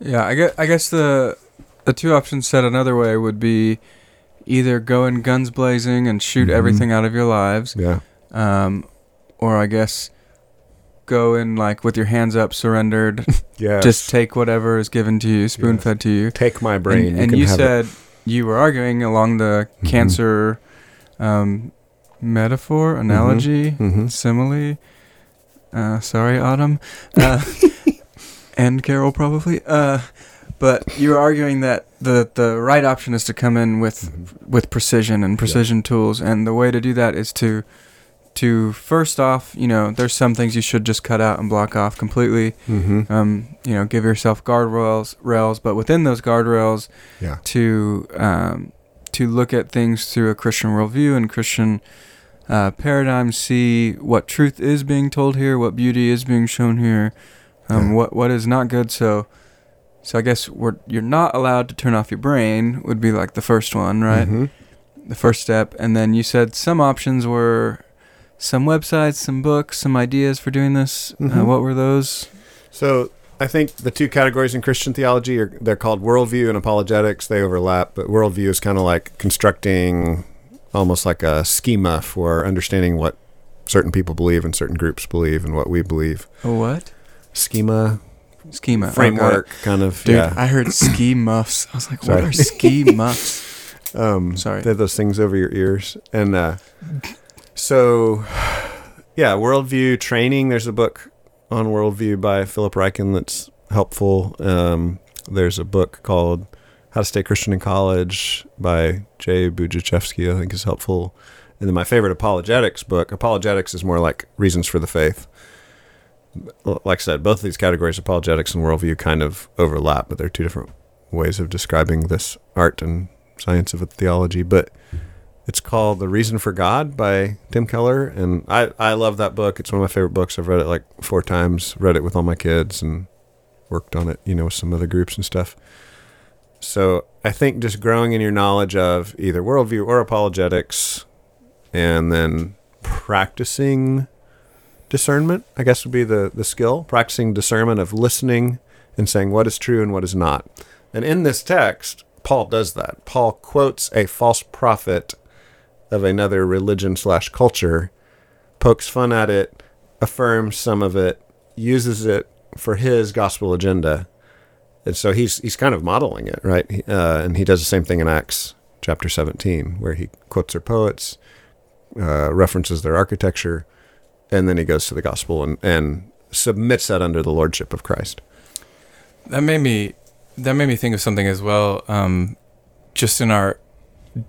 Yeah, I guess, I guess the the two options said another way would be either go in guns blazing and shoot Mhm. everything out of your lives, Yeah. um, or I guess go in like with your hands up, surrendered, Yeah. just take whatever is given to you, spoon fed to you. take my brain. And, and you have it. said you were arguing along the Mhm. cancer um, metaphor, analogy, Mhm. simile. Uh, sorry, Autumn. Uh, and Carol, probably. Uh, but you're arguing that the, the right option is to come in with Mhm. with precision and precision tools, and the way to do that is to to first off, you know, there's some things you should just cut out and block off completely. Mhm. Um, you know, give yourself guardrails, rails, but within those guardrails, Yeah. to um, to look at things through a Christian worldview and Christian uh, paradigm, see what truth is being told here, what beauty is being shown here, um, Yeah. what what is not good. So, so I guess we're you're not allowed to turn off your brain would be like the first one, right? Mhm. The first step, and then you said some options were some websites, some books, some ideas for doing this. Uh, Mhm. what were those? So I think the two categories in Christian theology are they're called worldview and apologetics. They overlap, but worldview is kind of like constructing almost like a schema for understanding what certain people believe and certain groups believe and what we believe. A what? Schema, Schema. Framework, kind of. Dude, yeah. I heard ski muffs. I was like, what are ski muffs? Um, Sorry. They have those things over your ears. And uh, so, yeah, worldview training. There's a book on worldview by Philip Ryken that's helpful. Um, there's a book called How to Stay Christian in College by Jay Budziszewski, I think is helpful. And then my favorite apologetics book. Apologetics is more like reasons for the faith. Like I said, both of these categories, apologetics and worldview, kind of overlap, but they're two different ways of describing this art and science of theology. But it's called The Reason for God by Tim Keller. And I, I love that book. It's one of my favorite books. I've read it like four times, read it with all my kids and worked on it, you know, with some other groups and stuff. So I think just growing in your knowledge of either worldview or apologetics and then practicing discernment, I guess would be the, the skill, practicing discernment of listening and saying what is true and what is not. And in this text, Paul does that. Paul quotes a false prophet of another religion slash culture, pokes fun at it, affirms some of it, uses it for his gospel agenda. And so he's he's kind of modeling it, right? Uh, and he does the same thing in Acts chapter 17, where he quotes their poets, uh, references their architecture, and then he goes to the gospel and, and submits that under the lordship of Christ. That made me that made me think of something as well. Um, just in our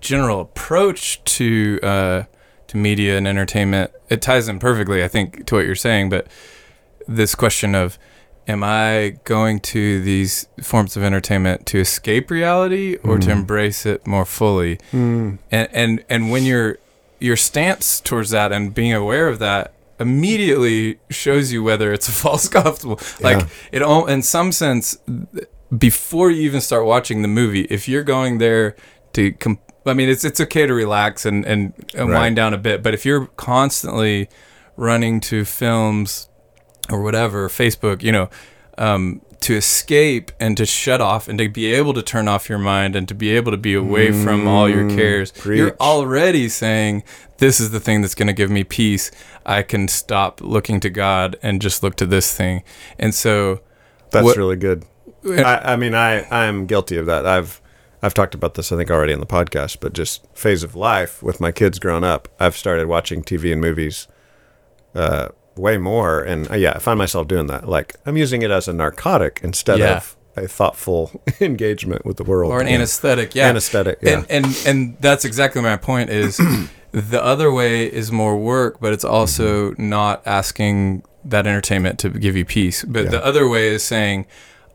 general approach to uh, to media and entertainment, it ties in perfectly, I think, to what you're saying. But this question of Am I going to these forms of entertainment to escape reality or to Mm. embrace it more fully? and and and when your your stance towards that and being aware of that immediately shows you whether it's a false gospel like Yeah. it all in some sense before you even start watching the movie if you're going there to com- I mean it's it's okay to relax and and, and Right. wind down a bit but if you're constantly running to films or whatever Facebook you know um, to escape and to shut off and to be able to turn off your mind and to be able to be away from all your Mm, cares. You're already saying, This is the thing that's going to give me peace. I can stop looking to God and just look to this thing. And so, That's What- really good. I, I mean, I I'm guilty of that. I've I've talked about this I think already in the podcast, but just phase of life with my kids growing up, I've started watching TV and movies uh, way more, and uh, yeah, I find myself doing that. Like I'm using it as a narcotic instead Yeah. of a thoughtful engagement with the world or an Yeah. anesthetic. Yeah. Anesthetic, yeah. And, and, and that's exactly my point is the other way is more work, but it's also not asking that entertainment to give you peace. But Yeah. the other way is saying,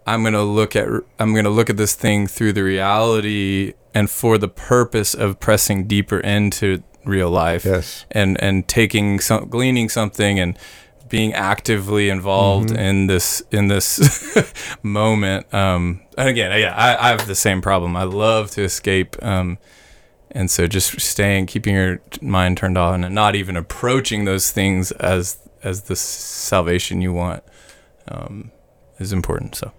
I'm going to look at I'm going to look at this thing through the reality and for the purpose of pressing deeper into real life Yes. and and taking some gleaning something and being actively involved Mm-hmm. in this in this moment um and again yeah I, I have the same problem i love to escape um and so just staying keeping your mind turned on and not even approaching those things as as the salvation you want um is important so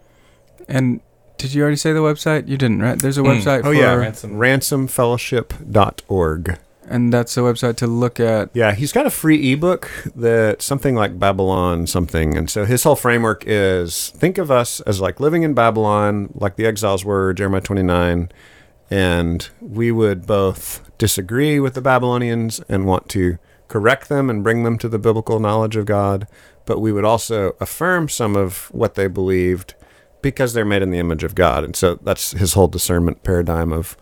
And did you already say the website? You didn't, right? There's a Mm. website Oh for, yeah, Ransom. ransomfellowship.org. and that's a website to look at. Yeah, he's got a free ebook that something like Babylon something. And so his whole framework is think of us as like living in Babylon, like the exiles were, Jeremiah 29, and we would both disagree with the Babylonians and want to correct them and bring them to the biblical knowledge of God, but we would also affirm some of what they believed because they're made in the image of God. And so that's his whole discernment paradigm of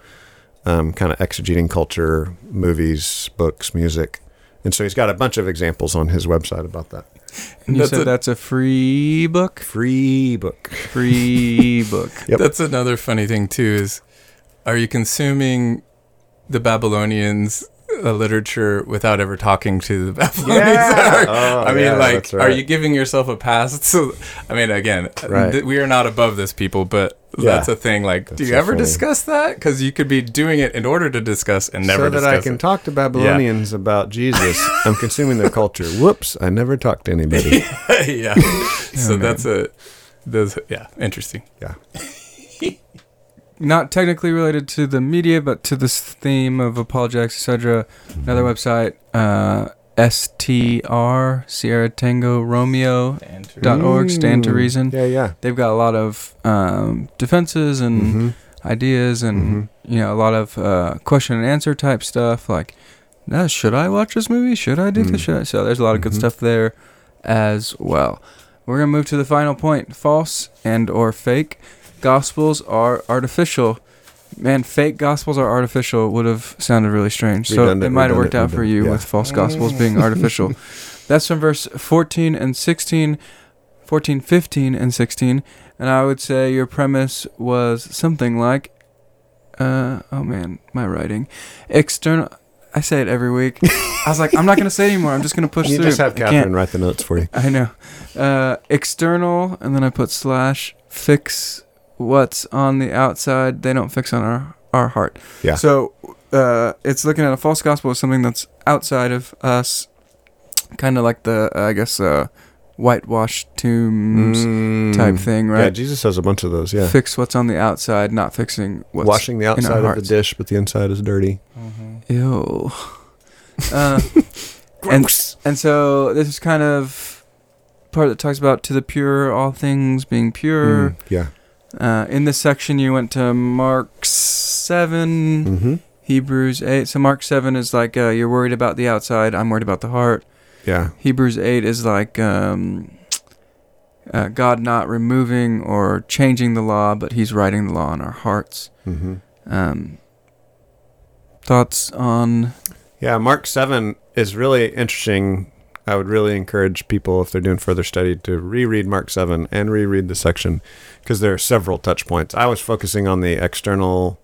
um, kind of exegeting culture, movies, books, music. And so he's got a bunch of examples on his website about that. And you That's said a- that's a free book? Free book. Free book. Yep. That's another funny thing too. Is are you consuming the Babylonians literature without ever talking to the Babylonians? Yeah. Or- Oh, I mean, yeah, like, that's are you giving yourself a pass? So, I mean, again, Right. th- we are not above this, people, but Yeah. that's a thing. Like, do you so ever funny. discuss that? Because you could be doing it in order to discuss and never so that discuss I can it. talk to Babylonians about Jesus. I'm consuming their culture. Whoops, I never talked to anybody. yeah. so oh, man. that's a. Those, yeah, interesting. Yeah. Not technically related to the media, but to this theme of apologetics, etc. Another website, uh, STR, Sierra Tango Romeo dot org, Stand to Mm. Reason. Yeah, yeah. They've got a lot of um, defenses and hmm ideas and Mhm. you know a lot of uh, question and answer type stuff like now should i watch this movie should i do Mm. this should I? so there's a lot of good Mhm. stuff there as well we're going to move to the final point false and or fake gospels are artificial Man, fake gospels are artificial would have sounded really strange. So Redundant, it might have worked out redundant, for you yeah. with false gospels being artificial. That's from verse 14 and 16, 14, 15, and 16. And I would say your premise was something like, uh, oh man, my writing. External. I say it every week. I was like, I'm not going to say it anymore. I'm just going to push You through. just have I. Catherine write the notes for you. I know. Uh, external, and then I put slash fix what's on the outside. They don't fix on our our heart. Yeah. So uh, it's looking at a false gospel as something that's outside of us, kind of like the uh, I guess uh, whitewashed tombs Mm. type thing, right? Yeah. Jesus has a bunch of those. Yeah, Fix what's on the outside, not fixing what's washing the outside of the dish, but the inside is dirty. Ew. Uh, and and so this is kind of part that talks about to the pure, all things being pure. Mm, yeah. Uh, in this section, you went to Mark 7, Mm-hmm. Hebrews 8. So, Mark 7 is like uh, you're worried about the outside, I'm worried about the heart. Yeah. Hebrews 8 is like um, uh, God not removing or changing the law, but He's writing the law in our hearts. Mm-hmm. Um, thoughts on. Yeah, Mark 7 is really interesting. I would really encourage people, if they're doing further study, to reread Mark 7 and reread the section because there are several touch points. I was focusing on the external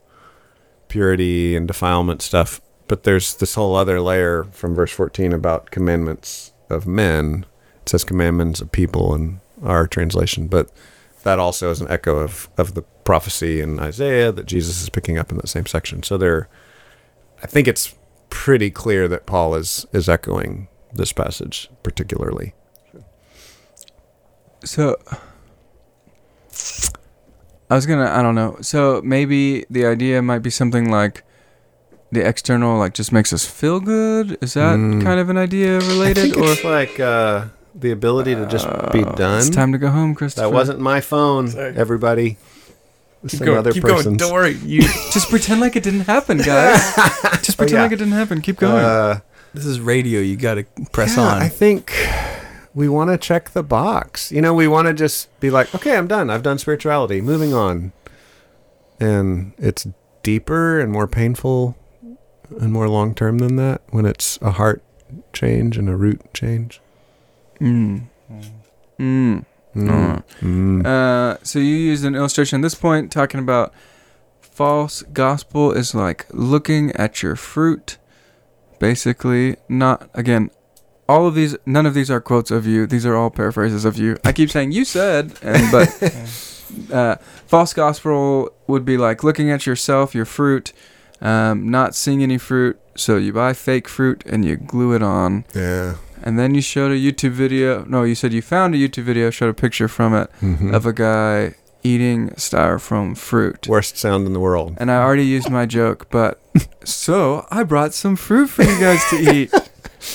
purity and defilement stuff, but there's this whole other layer from verse 14 about commandments of men. It says commandments of people in our translation, but that also is an echo of, of the prophecy in Isaiah that Jesus is picking up in that same section. So there, I think it's pretty clear that Paul is is echoing this passage particularly. So. I was gonna, I don't know. So maybe the idea might be something like the external, like just makes us feel good. Is that Mm. kind of an idea I related, think or it's like uh, the ability to just be Uh, done. It's time to go home, Christopher. that wasn't my phone, Sorry. everybody. It's Keep going. other keep person's. going. Don't worry. You. Just pretend like it didn't happen, guys. just pretend yeah. like it didn't happen. Keep going. Uh, this is radio. You got to press yeah, on. I think we want to check the box. You know, we want to just be like, okay, I'm done. I've done spirituality. Moving on. And it's deeper and more painful and more long term than that when it's a heart change and a root change. Mm. Mm. Mm. Mm. Uh, so you used an illustration at this point talking about false gospel is like looking at your fruit, basically. Not again. All of these, none of these are quotes of you. These are all paraphrases of you. I keep saying you said, and but uh, false gospel would be like looking at yourself, your fruit, um, not seeing any fruit. So you buy fake fruit and you glue it on, yeah. and then you showed a YouTube video. No, you said you found a YouTube video, showed a picture from it Mhm. of a guy eating styrofoam fruit. Worst sound in the world. And I already used my joke, but so I brought some fruit for you guys to eat.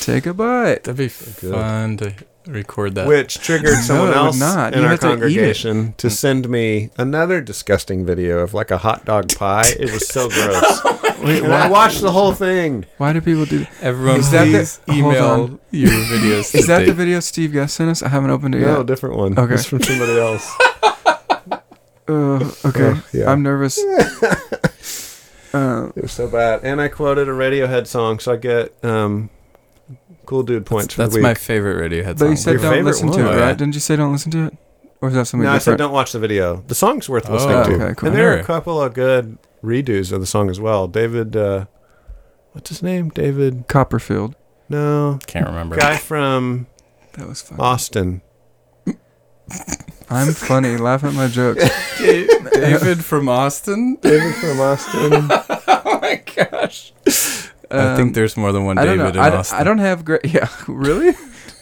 Take a bite. That'd be Good. fun to record that. Which triggered someone it would else not. in You our have to eat it. congregation to, mm. send me another disgusting video of like a hot dog pie. It was so gross. Wait, and I watched the whole thing. why do people do that? Everyone, Is that the- please hold email on. your videos. Is that the video Steve Guest sent us? I haven't opened it yet. No, yet. different one. Okay. It's from somebody else. Uh, okay. Oh, yeah. I'm nervous. uh, It was so bad. And I quoted a Radiohead song, so I get um, cool dude points That's, for that's the week. my favorite Radiohead song. but you said Your don't listen one? to it, Oh, yeah. right? Didn't you say don't listen to it? Or is that something no, I said don't watch the video. The song's worth Oh, listening to. cool. And there are a couple of good redos of the song as well. David, uh, what's his name? David, Copperfield. no. Can't remember. Guy from That was fun. Austin. I'm funny. Laugh at my jokes. David from Austin. David from Austin. oh my gosh. I Um, think there's more than one I don't David know. in I, don't- Austin. I don't have great. Yeah, really.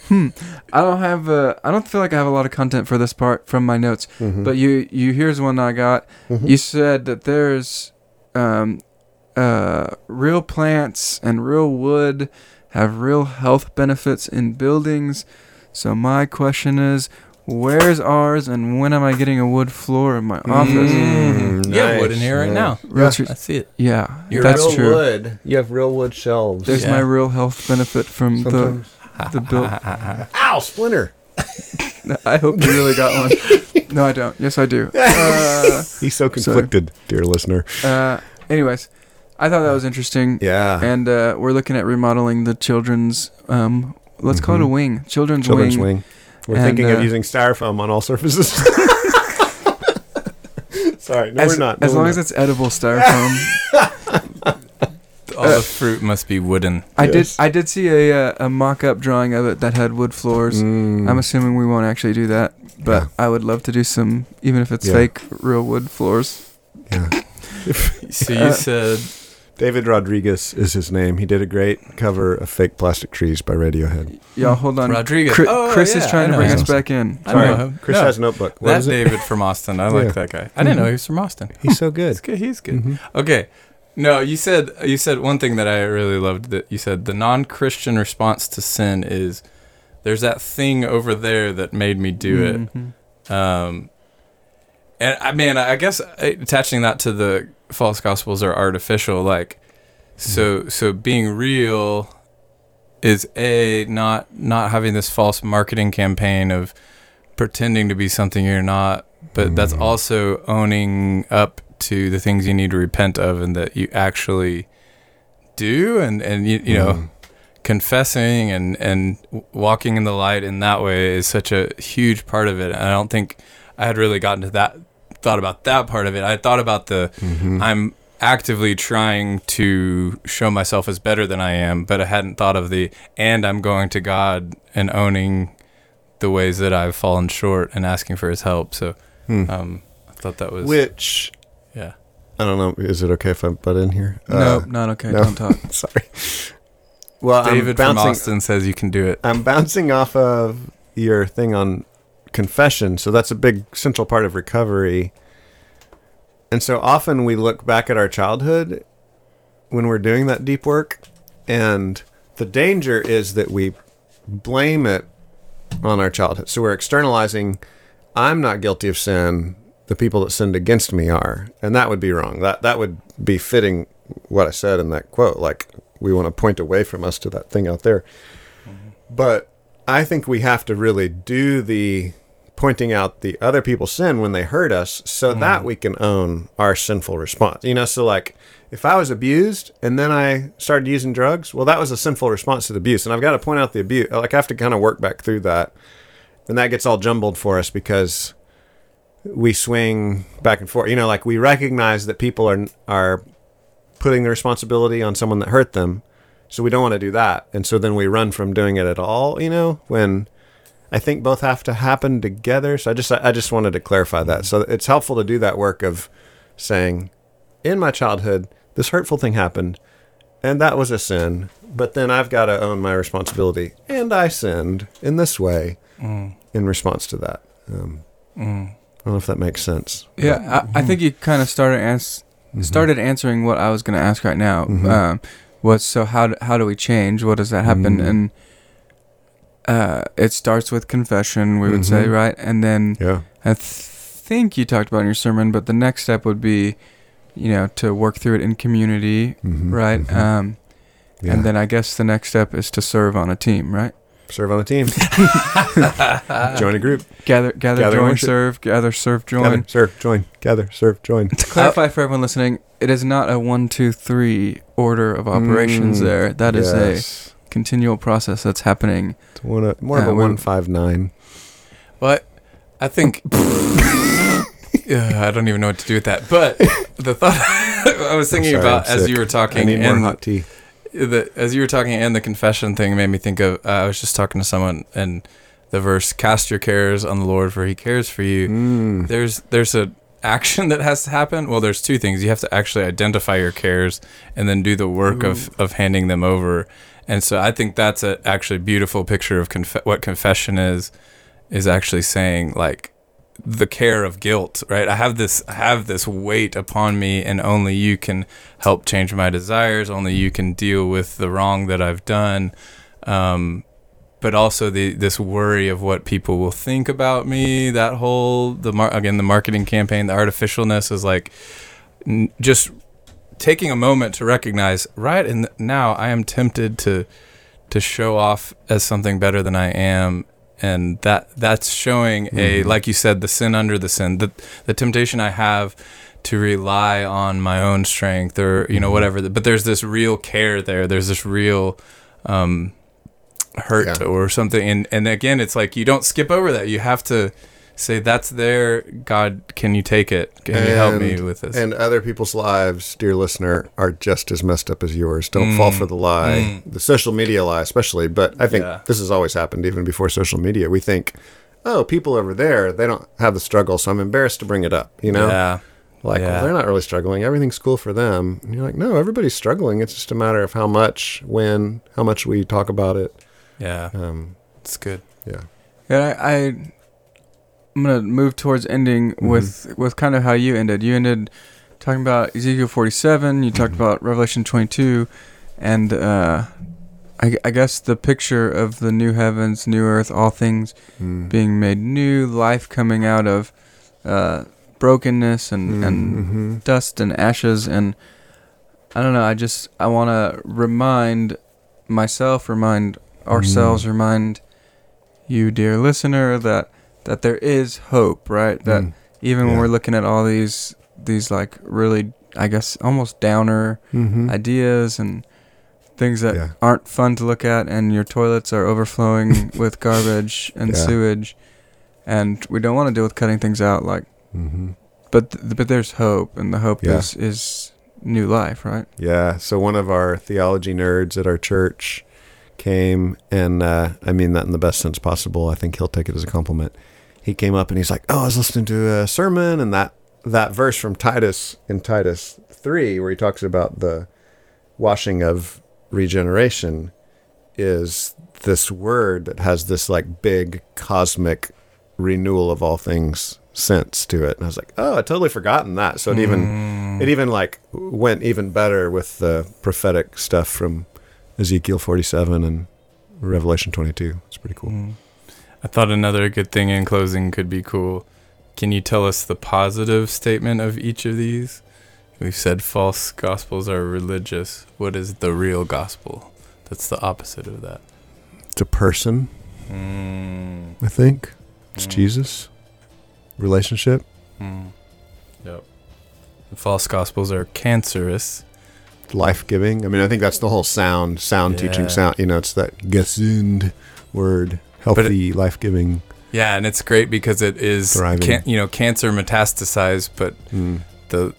hmm. I don't have. Uh, I don't feel like I have a lot of content for this part from my notes. Mhm. But you, you here's one I got. Mhm. You said that there's, um, uh, real plants and real wood have real health benefits in buildings. So my question is, where's ours, and when am I getting a wood floor in my office? Mm, You have wood in here right yeah. now. Real Yeah. tr- I see it. yeah, You're that's real true. wood. You have real wood shelves. There's Yeah. my real health benefit from Sometimes. the the build. Ow, splinter. I hope you really got one. No, I don't. Yes, I do. Uh, He's so conflicted, dear listener. uh, anyways, I thought that was interesting. Yeah. And uh, we're looking at remodeling the children's. Um, let's call it a Mhm. wing. Children's, Children's wing. wing. We're And, thinking uh, of using styrofoam on all surfaces. Sorry, no, as, we're not. No, as we're long not. as it's edible styrofoam. All the fruit must be wooden. I did. I did see a uh, a mock-up drawing of it that had wood floors. Mm. I'm assuming we won't actually do that, but Yeah. I would love to do some, even if it's Yeah. fake, real wood floors. yeah. So you Uh, said David Rodriguez is his name. He did a great cover of Fake Plastic Trees by Radiohead. Y'all, hold on. Rodriguez. Chris, Oh, Chris is trying to bring him. us back in. I Sorry. know him. Chris No, has a notebook. What that is? David from Austin. I like Yeah. that guy. I didn't know he was from Austin. He's so good. He's good. He's good. Mhm. Okay. No, you said you said one thing that I really loved that you said the non-Christian response to sin is there's that thing over there that made me do it. Mhm. Um, and I mean, I guess uh, attaching that to the false gospels are artificial. Like, so so being real is a not not having this false marketing campaign of pretending to be something you're not, but that's Mhm. also owning up to the things you need to repent of and that you actually do, and and you you know Mhm. confessing and and walking in the light in that way is such a huge part of it. And I don't think I had really gotten to that thought about that part of it. I thought about the Mhm. I'm actively trying to show myself as better than I am, but I hadn't thought of the and I'm going to God and owning the ways that I've fallen short and asking for his help. So Hmm. um I thought that was Which yeah. I don't know. Is it okay if I butt in here? nope, not okay. no. Don't talk. Uh, sorry. Well, David I'm from bouncing. Austin says you can do it. I'm bouncing off of your thing on confession. So that's a big central part of recovery. And so often we look back at our childhood when we're doing that deep work, and the danger is that we blame it on our childhood. So we're externalizing, I'm not guilty of sin. The people that sinned against me are, and that would be wrong. That that would be fitting what I said in that quote. Like we want to point away from us to that thing out there. Mm-hmm. But I think we have to really do the pointing out the other people's sin when they hurt us so mm. that we can own our sinful response. You know, so like if I was abused and then I started using drugs, well, that was a sinful response to the abuse. And I've got to point out the abuse. Like I have to kind of work back through that. And that gets all jumbled for us because we swing back and forth. You know, like we recognize that people are are putting the responsibility on someone that hurt them. So we don't want to do that. And so then we run from doing it at all, you know, when I think both have to happen together. So I just I just wanted to clarify that. So it's helpful to do that work of saying in my childhood this hurtful thing happened and that was a sin, but then I've got to own my responsibility and I sinned in this way Mm, in response to that. Um, mm. I don't know if that makes sense. Yeah, I, I think you kind of started ans- Mhm. started answering what I was going to ask right now. Mhm. Um, was so how do, how do we change? What does that happen? Mm. And uh, it starts with confession, we would say, Mhm. right? And then Yeah. I th- think you talked about in your sermon, but the next step would be, you know, to work through it in community, Mhm. right? Mhm. Um, Yeah. And then I guess the next step is to serve on a team, right? serve on a team, join a group, Gather, gather, Gather, join, serve, gather, serve, join. gather, serve, join, gather, serve, join. To clarify for everyone listening, it is not a one, two, three order of operations. Mm, there, that is yes. a continual process that's happening. It's one of, more of a one five nine. But I think yeah, I don't even know what to do with that. But the thought I was thinking sorry, about as you were talking and hot tea. the, as you were talking and the confession thing made me think of uh, I was just talking to someone and the verse cast your cares on the Lord for he cares for you. Mm. There's there's a action that has to happen. Well, there's two things. You have to actually identify your cares and then do the work of of handing them over. And so I think that's a actually beautiful picture of conf- what confession is is actually saying like the care of guilt, right? I have this I have this weight upon me and only you can help change my desires, only you can deal with the wrong that I've done. Um but also the this worry of what people will think about me, that whole the mar- again the marketing campaign, the artificialness is like n- just taking a moment to recognize right and now I am tempted to to show off as something better than I am and that that's showing a Mhm. like you said the sin under the sin the the temptation I have to rely on my own strength or you know Mhm. whatever but there's this real care there there's this real um hurt Yeah. or something and and again it's like you don't skip over that you have to say that's there god can you take it can you help me with this And other people's lives, dear listener, are just as messed up as yours. Don't fall Mm. for the lie, Mm. the social media lie, especially. But I think Yeah. this has always happened, even before social media. We think, oh, people over there, they don't have the struggle, so I'm embarrassed to bring it up. You know, yeah like Yeah. well, they're not really struggling. Everything's cool for them. And you're like, no, everybody's struggling. It's just a matter of how much, when, how much we talk about it. yeah Um, it's good yeah. Yeah, I, I I'm gonna move towards ending Mhm. with with kind of how you ended. You ended talking about Ezekiel 47. You talked Mhm. about Revelation 22, and uh, I, I guess the picture of the new heavens, new earth, all things Mm. being made new, life coming out of uh, brokenness and and Mhm. dust and ashes and I don't know. I just I want to remind myself, remind ourselves, Mm. remind you, dear listener, that that there is hope, right? That Mm. even when we're looking at all these these like really, I guess, almost downer Mhm. ideas and things that Yeah. aren't fun to look at, and your toilets are overflowing with garbage and Yeah. sewage, and we don't want to deal with cutting things out, like. Mhm. But th- but there's hope, and the hope Yeah. is is new life, right? Yeah. So one of our theology nerds at our church came, and uh, I mean that in the best sense possible. I think he'll take it as a compliment. He came up and he's like, "Oh, I was listening to a sermon, and that that verse from Titus in Titus three, where he talks about the washing of regeneration, is this word that has this like big cosmic renewal of all things sense to it." And I was like, "Oh, I totally forgotten that." So it even Mm. it even like went even better with the prophetic stuff from Ezekiel 47 and Revelation 22. It's pretty cool. Mm. I thought another good thing in closing could be cool. Can you tell us the positive statement of each of these? We've said false gospels are religious. What is the real gospel? That's the opposite of that. It's a person, Mm. I think. It's Mm. Jesus. Relationship. Mm. Yep. The false gospels are cancerous. Life giving. I mean, I think that's the whole sound, sound teaching, sound. You know, it's that gesund word, healthy, life giving. Yeah, and it's great because it is can, you know cancer metastasized, but Mm. the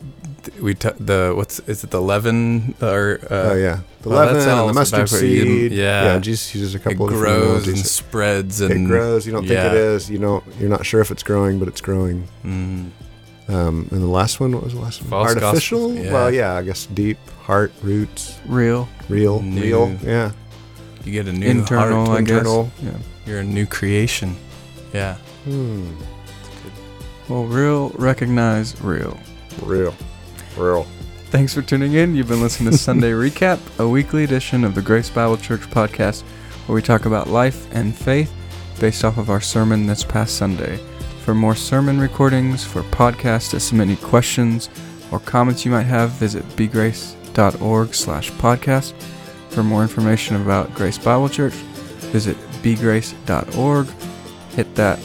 we t- the what's is it the leaven or uh, oh, yeah. The well, that leaven and the mustard backward. You didn't- seed. yeah. Yeah. Jesus uses a it couple of different grows and analogies. spreads It and grows. You don't think yeah. it is. You don't. You're not sure if it's growing, but it's growing. Mm. Um, and the last one, what was the last one? False Artificial. gospels, yeah. Well, yeah, I guess deep heart roots, Real, real, New. real. Yeah, You get a new internal, heart. I internal. guess. Yeah. You're a new creation. Yeah. hmm. Well, real recognize real. real, real. Thanks for tuning in. You've been listening to Sunday Recap, a weekly edition of the Grace Bible Church podcast, where we talk about life and faith based off of our sermon this past Sunday. For more sermon recordings, for podcasts to submit any questions or comments you might have, visit bgrace.org slash podcast. For more information about Grace Bible Church, visit bgrace.org. Hit that,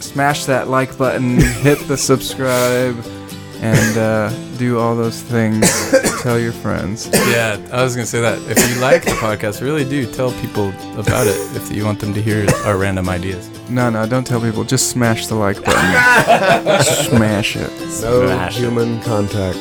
smash that like button, hit the subscribe, and uh, do all those things. Tell your friends. Yeah, I was gonna say that. If you like the podcast, really do tell people about it if you want them to hear our random ideas. No, no, don't tell people. Just smash the like button. smash it. No Smash it. human contact.